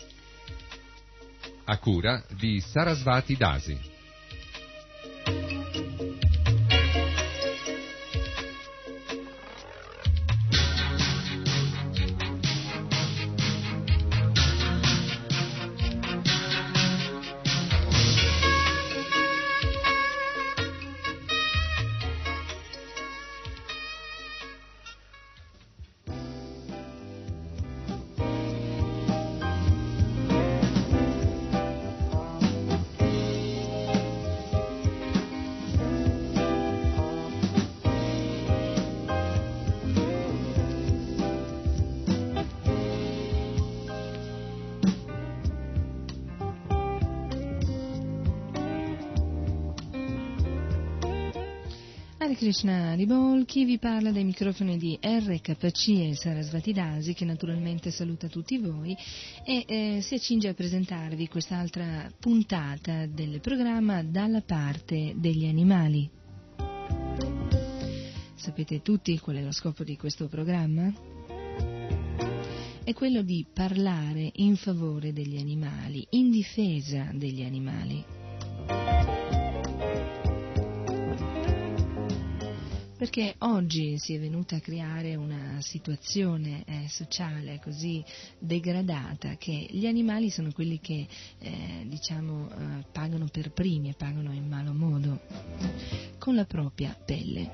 A cura di Sarasvati Dasi. Krishna Ribol, chi vi parla dai microfoni di RKC e Sarasvati Dasi, che naturalmente saluta tutti voi e eh, si accinge a presentarvi quest'altra puntata del programma Dalla parte degli animali. Sapete tutti qual è lo scopo di questo programma? È quello di parlare in favore degli animali, in difesa degli animali. Perché oggi si è venuta a creare una situazione eh, sociale così degradata che gli animali sono quelli che eh, diciamo eh, pagano per primi e pagano in malo modo con la propria pelle.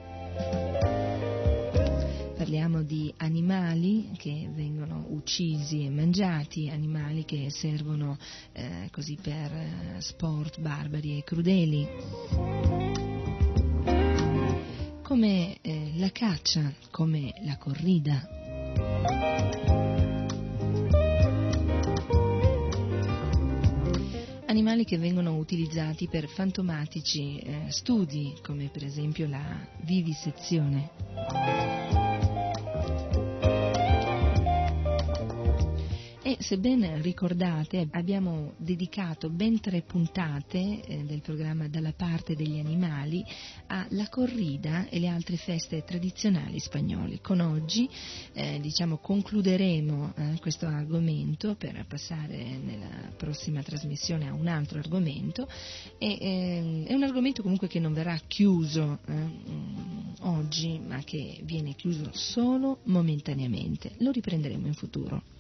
parliamo di animali che vengono uccisi e mangiati, animali che servono eh, così per eh, sport barbari e crudeli, come eh, la caccia, come la corrida. animali che vengono utilizzati per fantomatici eh, studi, come per esempio la vivisezione. Se ben ricordate abbiamo dedicato ben tre puntate eh, del programma Dalla parte degli animali alla corrida e le altre feste tradizionali spagnole. Con oggi eh, diciamo, concluderemo eh, questo argomento per passare nella prossima trasmissione a un altro argomento e, eh, è un argomento comunque che non verrà chiuso eh, oggi ma che viene chiuso solo momentaneamente. Lo riprenderemo in futuro.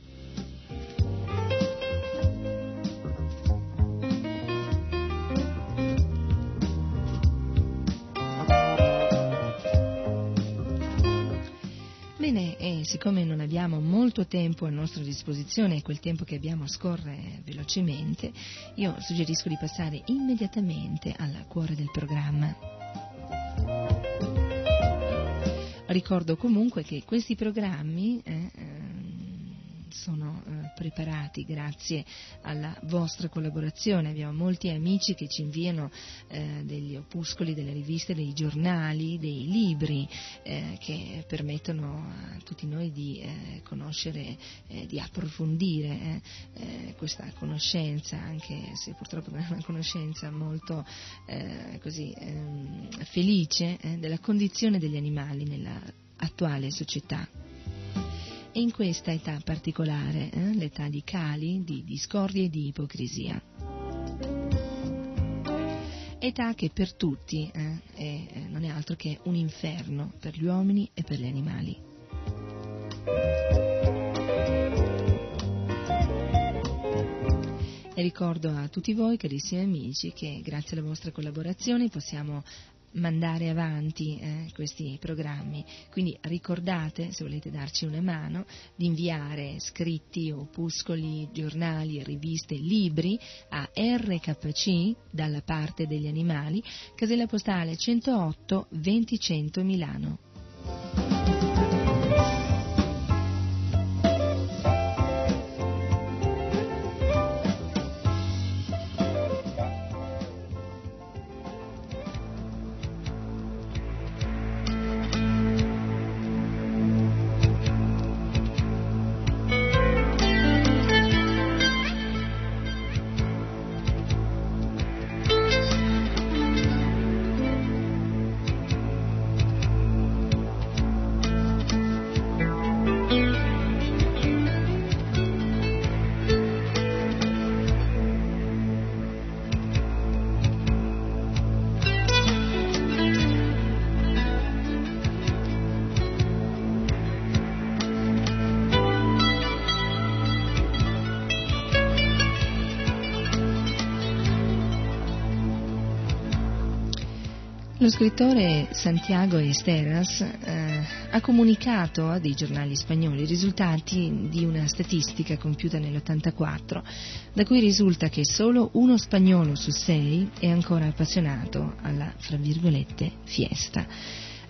Bene, e siccome non abbiamo molto tempo a nostra disposizione e quel tempo che abbiamo scorre velocemente, io suggerisco di passare immediatamente al cuore del programma. Ricordo comunque che questi programmi eh, sono eh, preparati grazie alla vostra collaborazione. Abbiamo molti amici che ci inviano eh, degli opuscoli, delle riviste, dei giornali, dei libri eh, che permettono a tutti noi di eh, conoscere, eh, di approfondire eh, questa conoscenza, anche se purtroppo non è una conoscenza molto così, ehm, felice della condizione degli animali nella attuale società. E in questa età particolare, eh, l'età di cali, di discordia e di ipocrisia. Età che per tutti eh, è, eh, non è altro che un inferno per gli uomini e per gli animali. E ricordo a tutti voi, carissimi amici, che grazie alla vostra collaborazione possiamo mandare avanti eh, questi programmi. Quindi ricordate, se volete darci una mano, di inviare scritti, opuscoli, giornali, riviste, libri a RKC dalla parte degli animali, casella postale 108 2000 Milano. Scrittore Santiago Esteras eh, ha comunicato a dei giornali spagnoli i risultati di una statistica compiuta nell'84, da cui risulta che solo uno spagnolo su sei è ancora appassionato alla, fra virgolette, fiesta.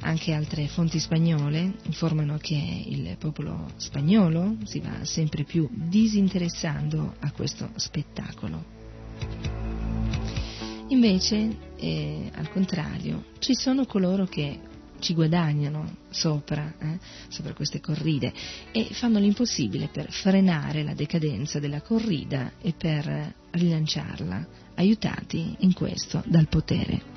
Anche altre fonti spagnole informano che il popolo spagnolo si va sempre più disinteressando a questo spettacolo. Invece, eh, al contrario, ci sono coloro che ci guadagnano sopra, eh, sopra queste corride e fanno l'impossibile per frenare la decadenza della corrida e per rilanciarla, aiutati in questo dal potere.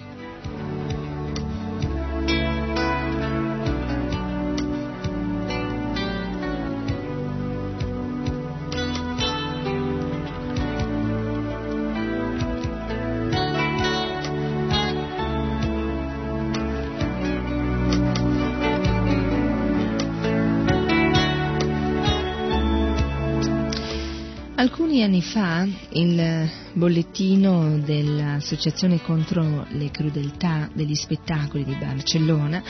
Anni fa il bollettino dell'Associazione contro le crudeltà degli spettacoli di Barcellona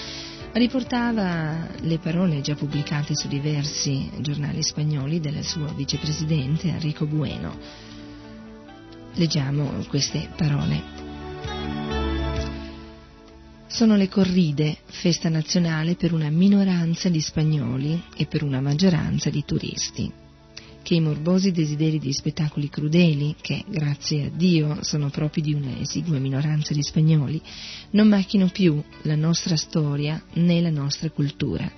riportava le parole già pubblicate su diversi giornali spagnoli del suo vicepresidente Enrico Bueno. Leggiamo queste parole. Sono le corride, festa nazionale per una minoranza di spagnoli e per una maggioranza di turisti che i morbosi desideri di spettacoli crudeli, che, grazie a Dio, sono propri di una esigua minoranza di spagnoli, non macchino più la nostra storia né la nostra cultura.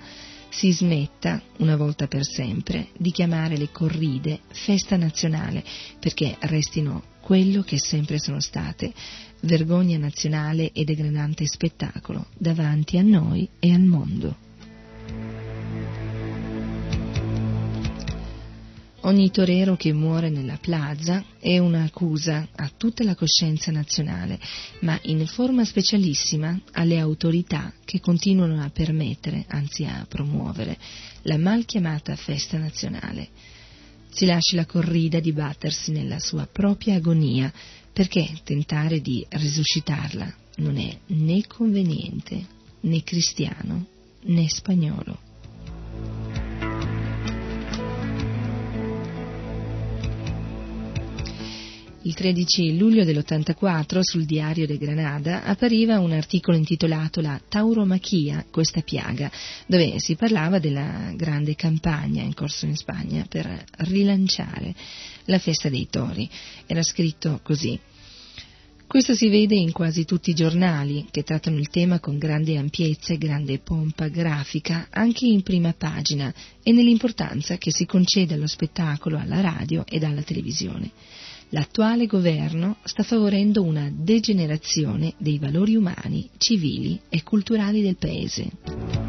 Si smetta, una volta per sempre, di chiamare le corride festa nazionale, perché restino quello che sempre sono state, vergogna nazionale e degradante spettacolo davanti a noi e al mondo. Ogni torero che muore nella plaza è un'accusa a tutta la coscienza nazionale, ma in forma specialissima alle autorità che continuano a permettere, anzi a promuovere, la mal chiamata festa nazionale. Si lasci la corrida dibattersi nella sua propria agonia, perché tentare di risuscitarla non è né conveniente, né cristiano, né spagnolo. Il 13 luglio dell'84 sul diario de Granada appariva un articolo intitolato La tauromachia, questa piaga, dove si parlava della grande campagna in corso in Spagna per rilanciare la festa dei tori. Era scritto così. Questo si vede in quasi tutti i giornali che trattano il tema con grande ampiezza e grande pompa grafica, anche in prima pagina, e nell'importanza che si concede allo spettacolo alla radio ed alla televisione l'attuale governo sta favorendo una degenerazione dei valori umani, civili e culturali del Paese.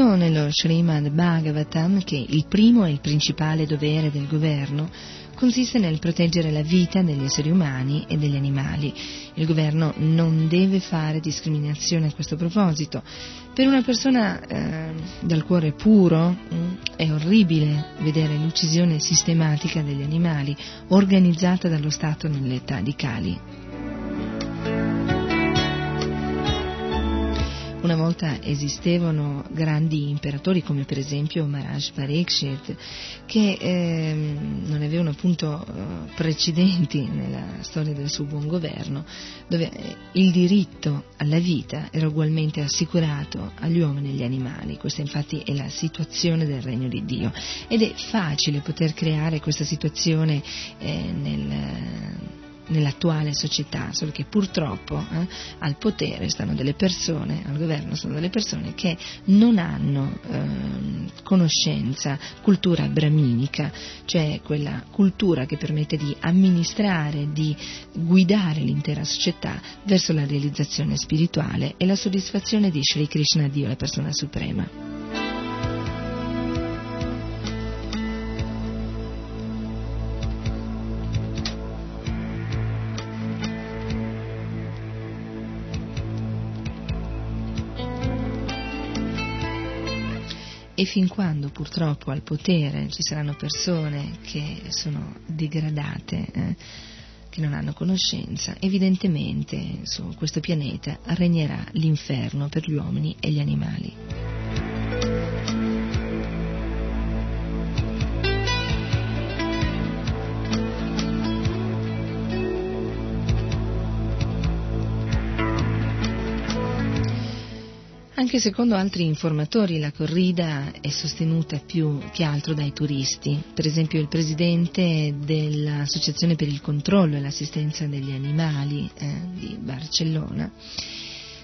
Scritto nello Srimad Bhagavatam che il primo e il principale dovere del governo consiste nel proteggere la vita degli esseri umani e degli animali. Il governo non deve fare discriminazione a questo proposito. Per una persona eh, dal cuore puro mm, è orribile vedere l'uccisione sistematica degli animali organizzata dallo Stato nell'età di Cali. Una volta esistevano grandi imperatori come per esempio Maharaj Parikshit che eh, non avevano appunto eh, precedenti nella storia del suo buon governo dove il diritto alla vita era ugualmente assicurato agli uomini e agli animali. Questa infatti è la situazione del regno di Dio ed è facile poter creare questa situazione eh, nel nell'attuale società, solo che purtroppo eh, al potere stanno delle persone, al governo stanno delle persone che non hanno eh, conoscenza, cultura brahminica, cioè quella cultura che permette di amministrare, di guidare l'intera società verso la realizzazione spirituale e la soddisfazione di Sri Krishna Dio, la persona suprema. E fin quando purtroppo al potere ci saranno persone che sono degradate, eh, che non hanno conoscenza, evidentemente su questo pianeta regnerà l'inferno per gli uomini e gli animali. Anche secondo altri informatori la corrida è sostenuta più che altro dai turisti. Per esempio il presidente dell'Associazione per il controllo e l'assistenza degli animali eh, di Barcellona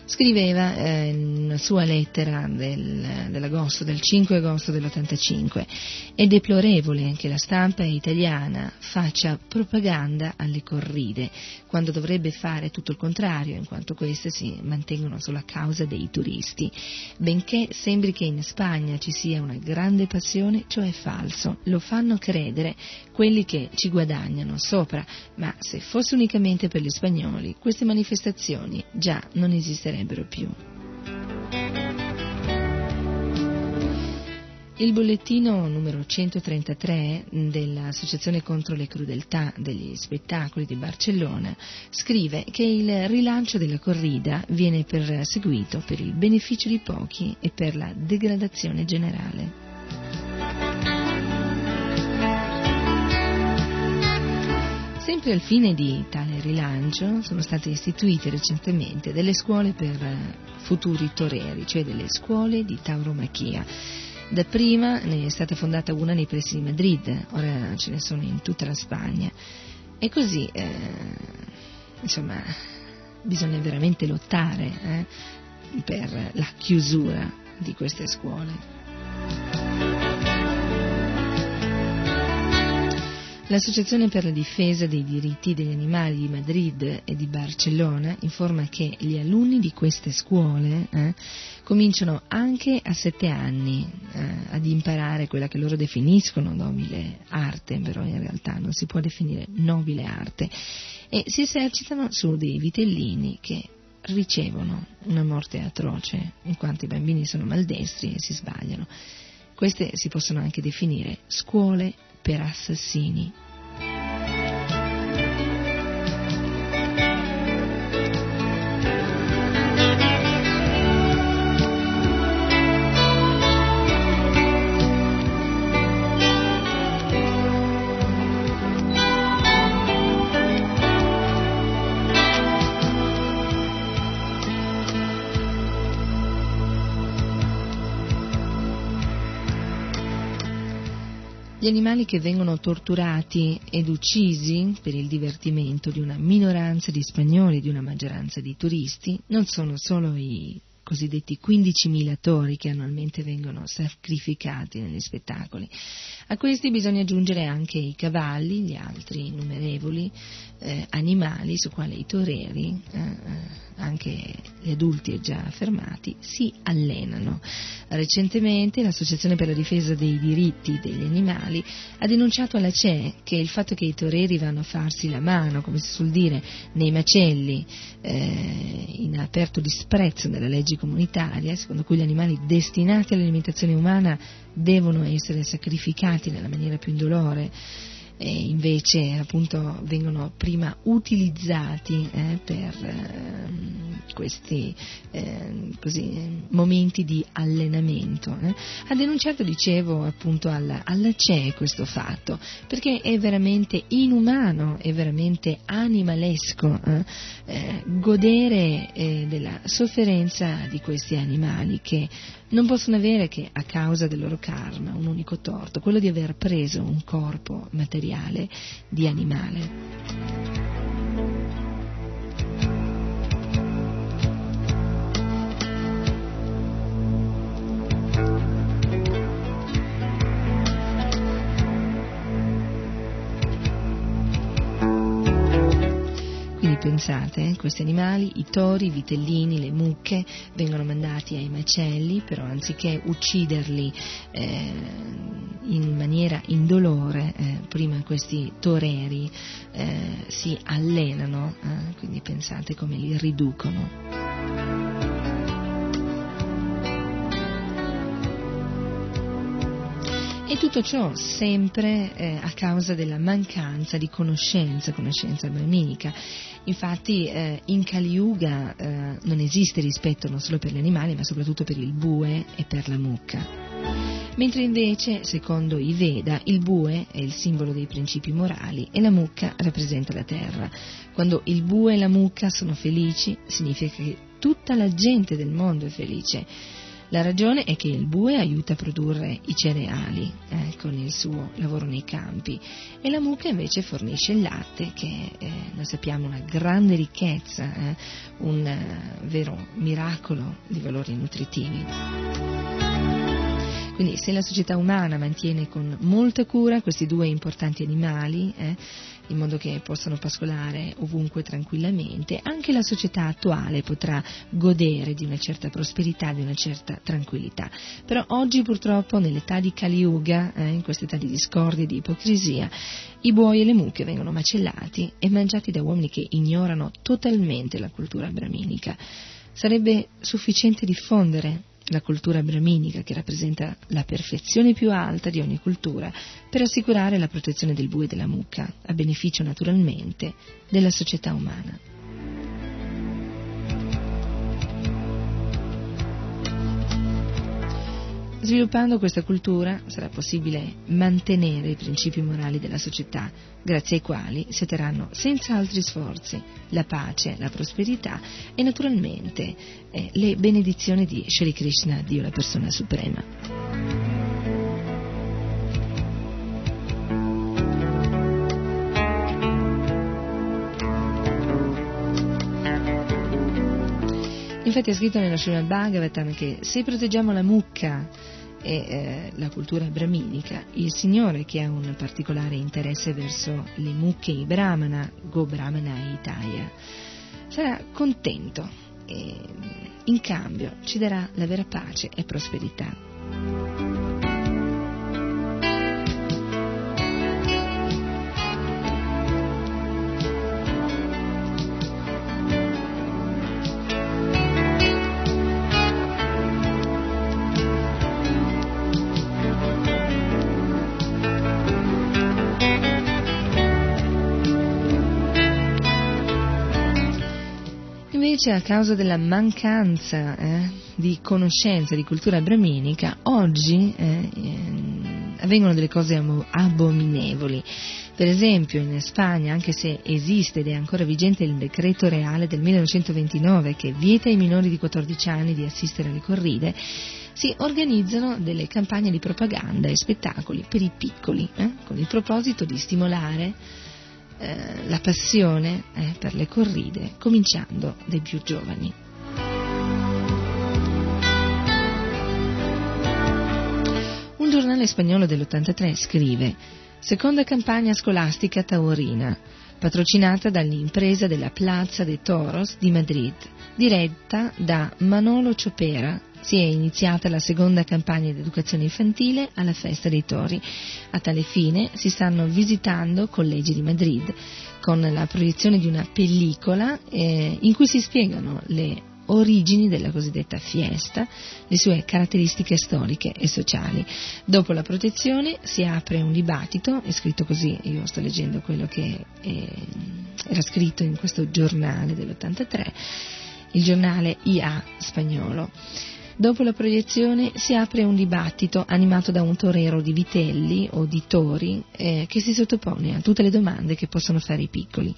scriveva eh, in una sua lettera del, dell'agosto, del 5 agosto dell'85, è deplorevole che la stampa italiana faccia propaganda alle corride, quando dovrebbe fare tutto il contrario, in quanto queste si mantengono solo a causa dei turisti. Benché sembri che in Spagna ci sia una grande passione, ciò è falso, lo fanno credere quelli che ci guadagnano sopra, ma se fosse unicamente per gli spagnoli, queste manifestazioni già non esisterebbero più. Il bollettino numero 133 dell'Associazione contro le crudeltà degli spettacoli di Barcellona scrive che il rilancio della corrida viene perseguito per il beneficio di pochi e per la degradazione generale. Sempre al fine di tale rilancio sono state istituite recentemente delle scuole per futuri toreri, cioè delle scuole di tauromachia. Dapprima ne è stata fondata una nei pressi di Madrid, ora ce ne sono in tutta la Spagna. E così, eh, insomma, bisogna veramente lottare eh, per la chiusura di queste scuole. L'Associazione per la difesa dei diritti degli animali di Madrid e di Barcellona informa che gli alunni di queste scuole eh, cominciano anche a sette anni eh, ad imparare quella che loro definiscono nobile arte, però in realtà non si può definire nobile arte, e si esercitano su dei vitellini che ricevono una morte atroce, in quanto i bambini sono maldestri e si sbagliano. Queste si possono anche definire scuole per assassini. Gli animali che vengono torturati ed uccisi per il divertimento di una minoranza di spagnoli e di una maggioranza di turisti non sono solo i cosiddetti 15.000 tori che annualmente vengono sacrificati negli spettacoli. A questi bisogna aggiungere anche i cavalli, gli altri innumerevoli eh, animali su quali i toreri, eh, eh anche gli adulti già affermati, si allenano. Recentemente l'Associazione per la difesa dei diritti degli animali ha denunciato alla CE che il fatto che i toreri vanno a farsi la mano, come si suol dire, nei macelli, eh, in aperto disprezzo della legge comunitaria, secondo cui gli animali destinati all'alimentazione umana devono essere sacrificati nella maniera più indolore, e invece appunto vengono prima utilizzati eh, per eh, questi eh, così, momenti di allenamento. Eh. Ha denunciato, dicevo, appunto alla, alla CE questo fatto, perché è veramente inumano, è veramente animalesco eh, eh, godere della sofferenza di questi animali che non possono avere che a causa del loro karma un unico torto, quello di aver preso un corpo materiale di animale. Pensate, eh? questi animali, i tori, i vitellini, le mucche, vengono mandati ai macelli, però anziché ucciderli eh, in maniera indolore, eh, prima questi toreri eh, si allenano, eh, quindi pensate come li riducono. E tutto ciò sempre eh, a causa della mancanza di conoscenza, conoscenza brahminica. Infatti eh, in Kali Yuga eh, non esiste rispetto non solo per gli animali ma soprattutto per il bue e per la mucca. Mentre invece, secondo i Veda, il bue è il simbolo dei principi morali e la mucca rappresenta la terra. Quando il bue e la mucca sono felici, significa che tutta la gente del mondo è felice. La ragione è che il bue aiuta a produrre i cereali eh, con il suo lavoro nei campi e la mucca invece fornisce il latte che eh, noi sappiamo una grande ricchezza, eh, un eh, vero miracolo di valori nutritivi. Quindi se la società umana mantiene con molta cura questi due importanti animali, eh, in modo che possano pascolare ovunque tranquillamente, anche la società attuale potrà godere di una certa prosperità, di una certa tranquillità. Però oggi purtroppo nell'età di Kali Yuga, eh, in questa età di discordia e di ipocrisia, i buoi e le mucche vengono macellati e mangiati da uomini che ignorano totalmente la cultura brahminica. Sarebbe sufficiente diffondere la cultura brahminica che rappresenta la perfezione più alta di ogni cultura, per assicurare la protezione del bue e della mucca, a beneficio naturalmente della società umana. Sviluppando questa cultura sarà possibile mantenere i principi morali della società, grazie ai quali si otterranno senza altri sforzi la pace, la prosperità e naturalmente eh, le benedizioni di Shri Krishna, Dio la persona suprema. Infatti è scritto nella Srimad Bhagavatam che se proteggiamo la mucca e eh, la cultura brahminica, il Signore che ha un particolare interesse verso le mucche i brahmana, go brahmana itaya, sarà contento e in cambio ci darà la vera pace e prosperità. Invece a causa della mancanza eh, di conoscenza di cultura brahminica, oggi eh, eh, avvengono delle cose abominevoli. Per esempio in Spagna, anche se esiste ed è ancora vigente il decreto reale del 1929 che vieta ai minori di 14 anni di assistere alle corride, si organizzano delle campagne di propaganda e spettacoli per i piccoli, eh, con il proposito di stimolare eh, la passione eh, per le corride, cominciando dai più giovani. Un giornale spagnolo dell'83 scrive Seconda campagna scolastica taurina, patrocinata dall'impresa della Plaza de Toros di Madrid, diretta da Manolo Ciopera, si è iniziata la seconda campagna di educazione infantile alla festa dei tori. A tale fine si stanno visitando collegi di Madrid con la proiezione di una pellicola eh, in cui si spiegano le origini della cosiddetta fiesta, le sue caratteristiche storiche e sociali. Dopo la protezione si apre un dibattito, è scritto così, io sto leggendo quello che eh, era scritto in questo giornale dell'83, il giornale IA spagnolo. Dopo la proiezione si apre un dibattito animato da un torero di vitelli o di tori eh, che si sottopone a tutte le domande che possono fare i piccoli.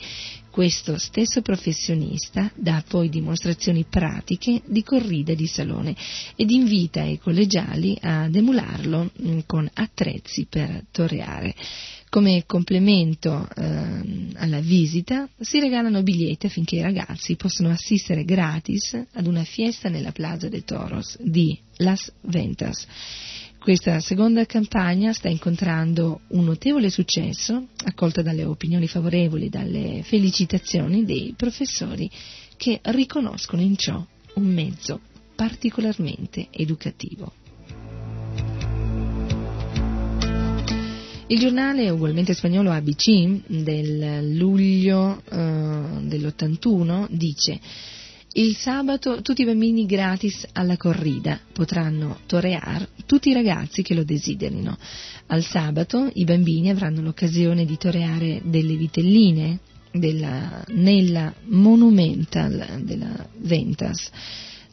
Questo stesso professionista dà poi dimostrazioni pratiche di corrida di salone ed invita i collegiali ad emularlo mh, mm, con attrezzi per toreare. Come complemento eh, alla visita si regalano biglietti affinché i ragazzi possano assistere gratis ad una fiesta nella Plaza de Toros di Las Ventas. Questa seconda campagna sta incontrando un notevole successo, accolta dalle opinioni favorevoli e dalle felicitazioni dei professori che riconoscono in ciò un mezzo particolarmente educativo. Il giornale ugualmente spagnolo ABC del luglio eh, dell'81 dice il sabato tutti i bambini gratis alla corrida potranno torear tutti i ragazzi che lo desiderino. Al sabato i bambini avranno l'occasione di toreare delle vitelline della, nella Monumental della Ventas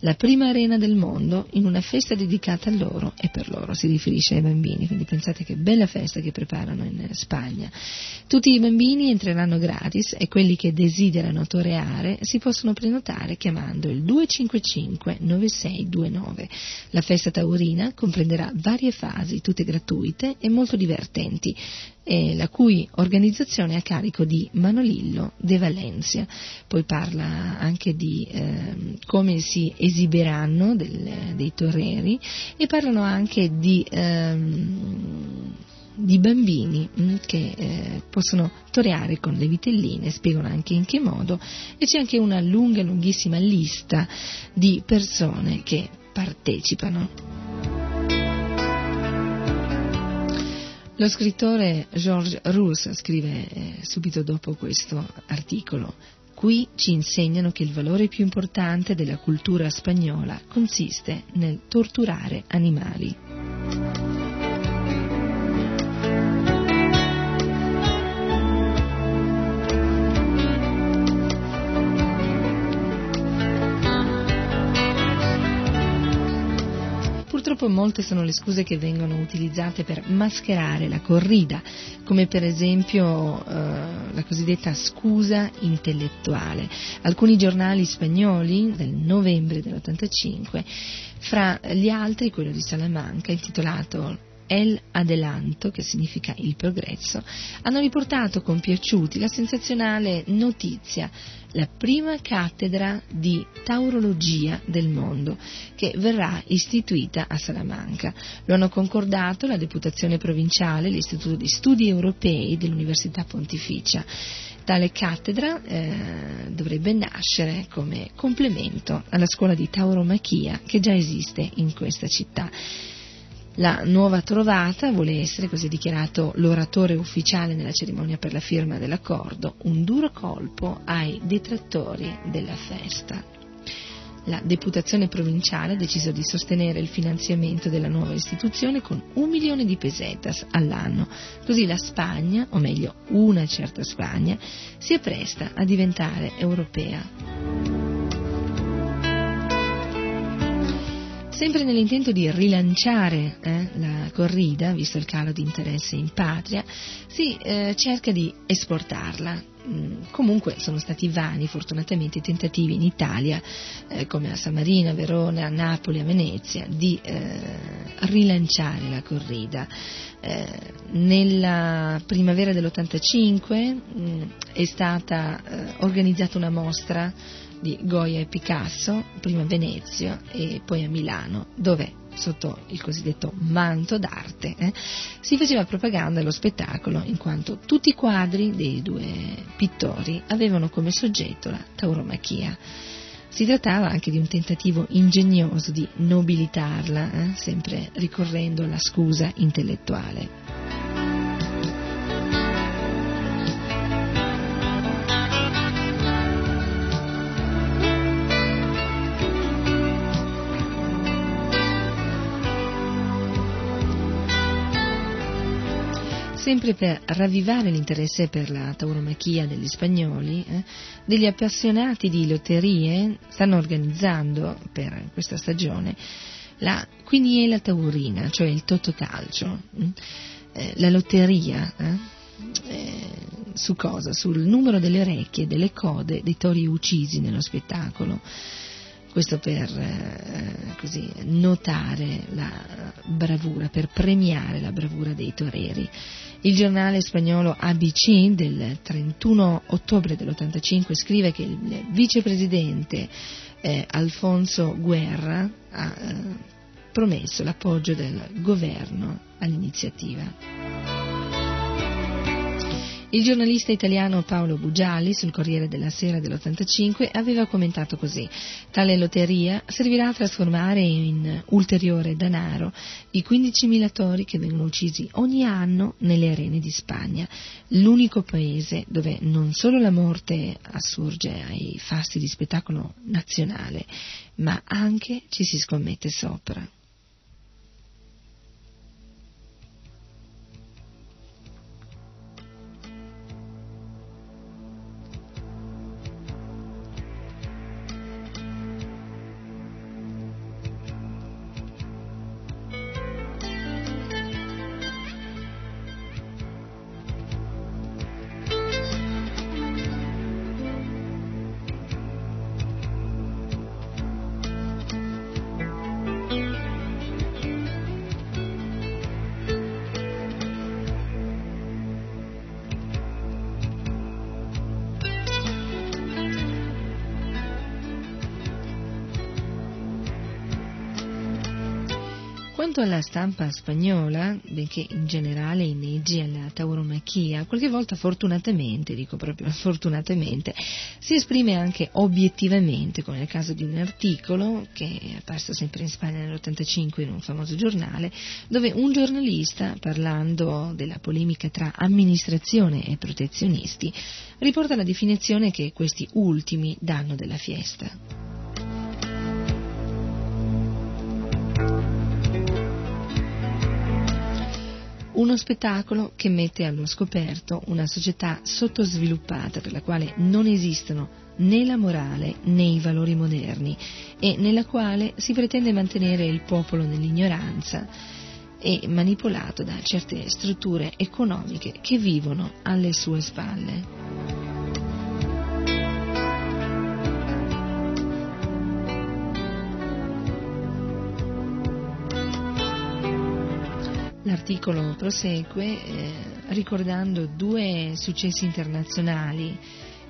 la prima arena del mondo in una festa dedicata a loro e per loro, si riferisce ai bambini, quindi pensate che bella festa che preparano in Spagna. Tutti i bambini entreranno gratis e quelli che desiderano toreare si possono prenotare chiamando il 255 9629. La festa taurina comprenderà varie fasi, tutte gratuite e molto divertenti eh, la cui organizzazione è a carico di Manolillo de Valencia. Poi parla anche di eh, come si esibiranno del, dei toreri e parlano anche di, ehm, di bambini mm, che eh, possono toreare con le vitelline, spiegano anche in che modo e c'è anche una lunga, lunghissima lista di persone che partecipano. Lo scrittore Georges Rousse scrive eh, subito dopo questo articolo Qui ci insegnano che il valore più importante della cultura spagnola consiste nel torturare animali. Purtroppo molte sono le scuse che vengono utilizzate per mascherare la corrida, come per esempio eh, la cosiddetta scusa intellettuale. Alcuni giornali spagnoli del novembre dell'85, fra gli altri quello di Salamanca, intitolato El Adelanto, che significa il progresso, hanno riportato compiaciuti la sensazionale notizia, la prima cattedra di taurologia del mondo, che verrà istituita a Salamanca. Lo hanno concordato la Deputazione Provinciale, l'Istituto di Studi Europei dell'Università Pontificia. Tale cattedra eh, dovrebbe nascere come complemento alla scuola di tauromachia che già esiste in questa città. La nuova trovata vuole essere, così dichiarato l'oratore ufficiale nella cerimonia per la firma dell'accordo, un duro colpo ai detrattori della festa. La deputazione provinciale ha deciso di sostenere il finanziamento della nuova istituzione con un milione di pesetas all'anno, così la Spagna, o meglio una certa Spagna, si appresta a diventare europea. Sempre nell'intento di rilanciare eh, la corrida, visto il calo di interesse in patria, si eh, cerca di esportarla. Mm, comunque sono stati vani fortunatamente i tentativi in Italia, eh, come a San Marino, a Verona, a Napoli, a Venezia, di eh, rilanciare la corrida. Eh, nella primavera dell'85 mh, mm, è stata eh, organizzata una mostra di Goya e Picasso, prima a Venezia e poi a Milano, dove sotto il cosiddetto manto d'arte, eh, si faceva propaganda dello spettacolo in quanto tutti i quadri dei due pittori avevano come soggetto la tauromachia. Si trattava anche di un tentativo ingegnoso di nobilitarla, eh, sempre ricorrendo alla scusa intellettuale. Sempre per ravvivare l'interesse per la tauromachia degli spagnoli, eh, degli appassionati di lotterie stanno organizzando per questa stagione la quiniela taurina, cioè il totocalcio, mm, eh, la lotteria. Eh, eh, su cosa? Sul numero delle orecchie e delle code dei tori uccisi nello spettacolo questo per eh, così, notare la bravura, per premiare la bravura dei toreri. Il giornale spagnolo ABC del 31 ottobre dell'85 scrive che il vicepresidente eh, Alfonso Guerra ha eh, promesso l'appoggio del governo all'iniziativa. Il giornalista italiano Paolo Bugiali sul Corriere della Sera dell'85 aveva commentato così: Tale lotteria servirà a trasformare in ulteriore denaro i 15.000 tori che vengono uccisi ogni anno nelle arene di Spagna, l'unico paese dove non solo la morte assurge ai fasti di spettacolo nazionale, ma anche ci si scommette sopra. Quanto alla stampa spagnola, benché in generale inneggi alla tauromachia, qualche volta fortunatamente, dico proprio fortunatamente, si esprime anche obiettivamente, come nel caso di un articolo che è apparso sempre in Spagna nell'85 in un famoso giornale, dove un giornalista, parlando della polemica tra amministrazione e protezionisti, riporta la definizione che questi ultimi danno della fiesta. Uno spettacolo che mette allo scoperto una società sottosviluppata per la quale non esistono né la morale né i valori moderni e nella quale si pretende mantenere il popolo nell'ignoranza e manipolato da certe strutture economiche che vivono alle sue spalle. L'articolo prosegue eh, ricordando due successi internazionali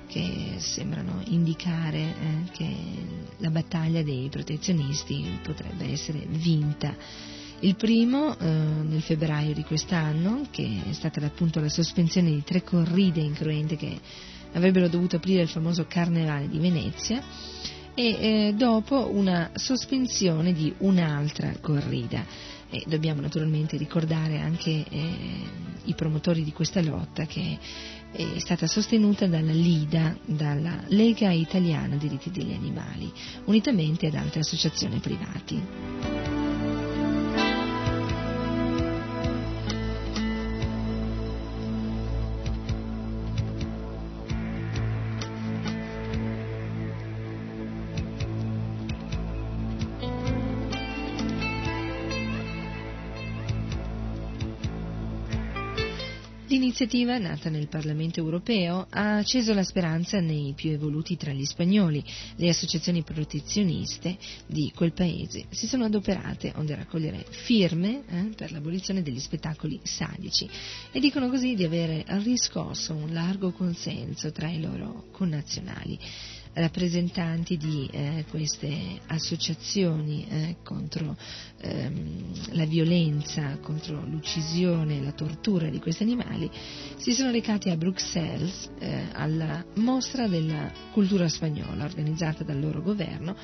che sembrano indicare eh, che la battaglia dei protezionisti potrebbe essere vinta. Il primo eh, nel febbraio di quest'anno, che è stata appunto la sospensione di tre corride incruente che avrebbero dovuto aprire il famoso Carnevale di Venezia, e eh, dopo una sospensione di un'altra corrida e dobbiamo naturalmente ricordare anche eh, i promotori di questa lotta che è stata sostenuta dalla LIDA, dalla Lega Italiana Diritti degli Animali, unitamente ad altre associazioni privati. L'iniziativa, nata nel Parlamento europeo, ha acceso la speranza nei più evoluti tra gli spagnoli. Le associazioni protezioniste di quel paese si sono adoperate onde raccogliere firme eh, per l'abolizione degli spettacoli sadici e dicono così di avere riscosso un largo consenso tra i loro connazionali rappresentanti di eh, queste associazioni eh, contro ehm, la violenza, contro l'uccisione la tortura di questi animali, si sono recati a Bruxelles eh, alla mostra della cultura spagnola organizzata dal loro governo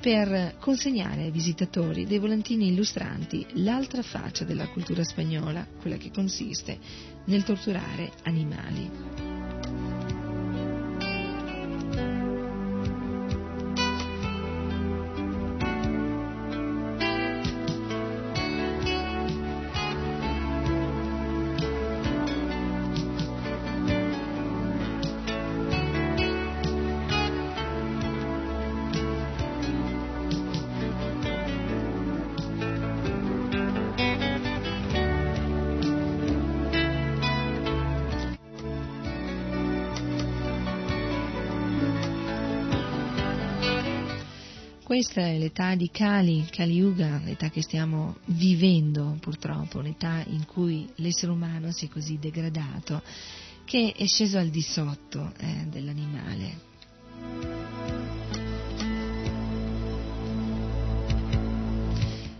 per consegnare ai visitatori dei volantini illustranti l'altra faccia della cultura spagnola, quella che consiste nel torturare animali. Questa è l'età di Kali, Kali Yuga, l'età che stiamo vivendo purtroppo, un'età in cui l'essere umano si è così degradato che è sceso al di sotto eh, dell'animale.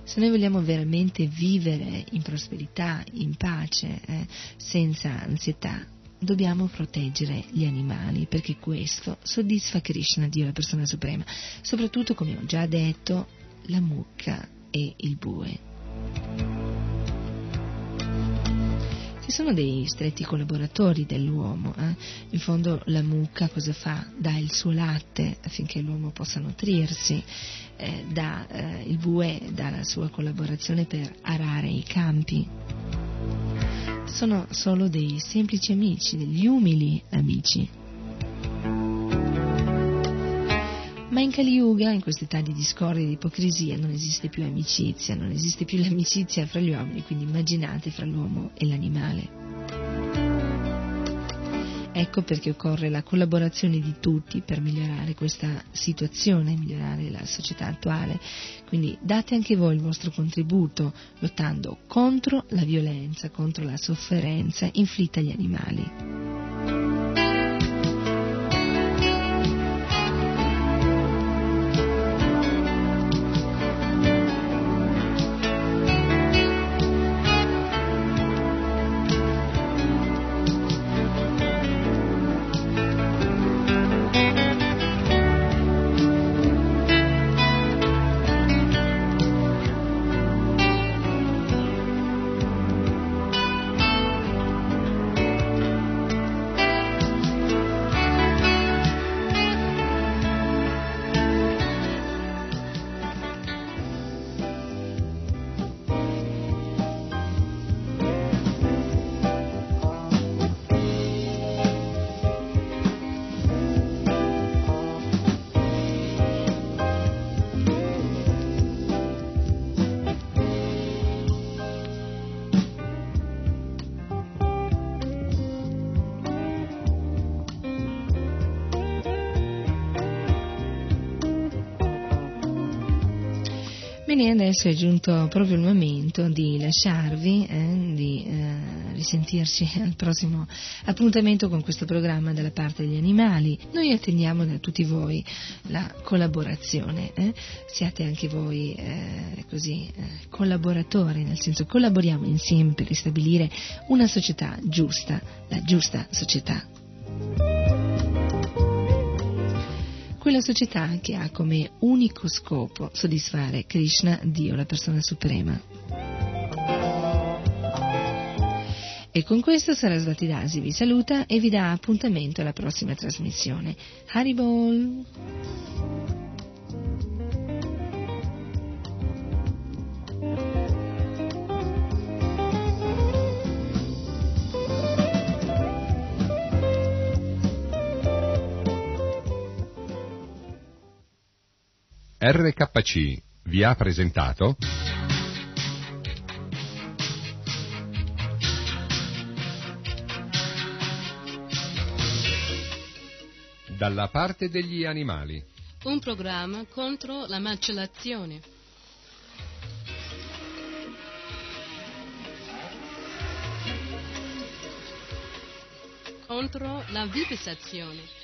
Se noi vogliamo veramente vivere in prosperità, in pace, eh, senza ansietà, dobbiamo proteggere gli animali perché questo soddisfa Krishna, Dio la persona suprema, soprattutto come ho già detto la mucca e il bue. che sono dei stretti collaboratori dell'uomo. Eh? In fondo la mucca cosa fa? Dà il suo latte affinché l'uomo possa nutrirsi, eh, dà, eh, il bue dà la sua collaborazione per arare i campi sono solo dei semplici amici, degli umili amici. Ma in Kali Yuga, in quest'età di discordia e di ipocrisia, non esiste più amicizia, non esiste più l'amicizia fra gli uomini, quindi immaginate fra l'uomo e l'animale. Ecco perché occorre la collaborazione di tutti per migliorare questa situazione, migliorare la società attuale. Quindi date anche voi il vostro contributo lottando contro la violenza, contro la sofferenza inflitta agli animali. Adesso è giunto proprio il momento di lasciarvi, eh, di eh, risentirci al prossimo appuntamento con questo programma dalla parte degli animali. Noi attendiamo da tutti voi la collaborazione, eh? siate anche voi eh, così eh, collaboratori, nel senso collaboriamo insieme per ristabilire una società giusta, la giusta società. Quella società che ha come unico scopo soddisfare Krishna, Dio, la persona suprema. E con questo Sarasvati Dasi vi saluta e vi dà appuntamento alla prossima trasmissione. Haribol! RKC vi ha presentato Dalla parte degli animali. Un programma contro la macellazione. Contro la vivisazione.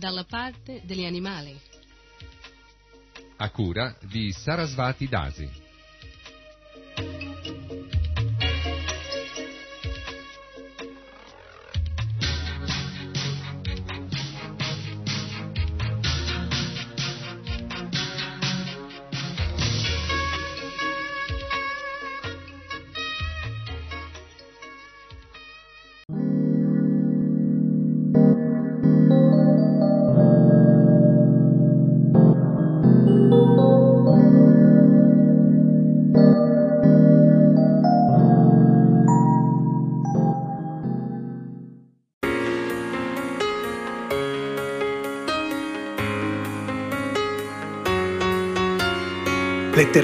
Dalla parte degli animali. A cura di Sarasvati Dasi.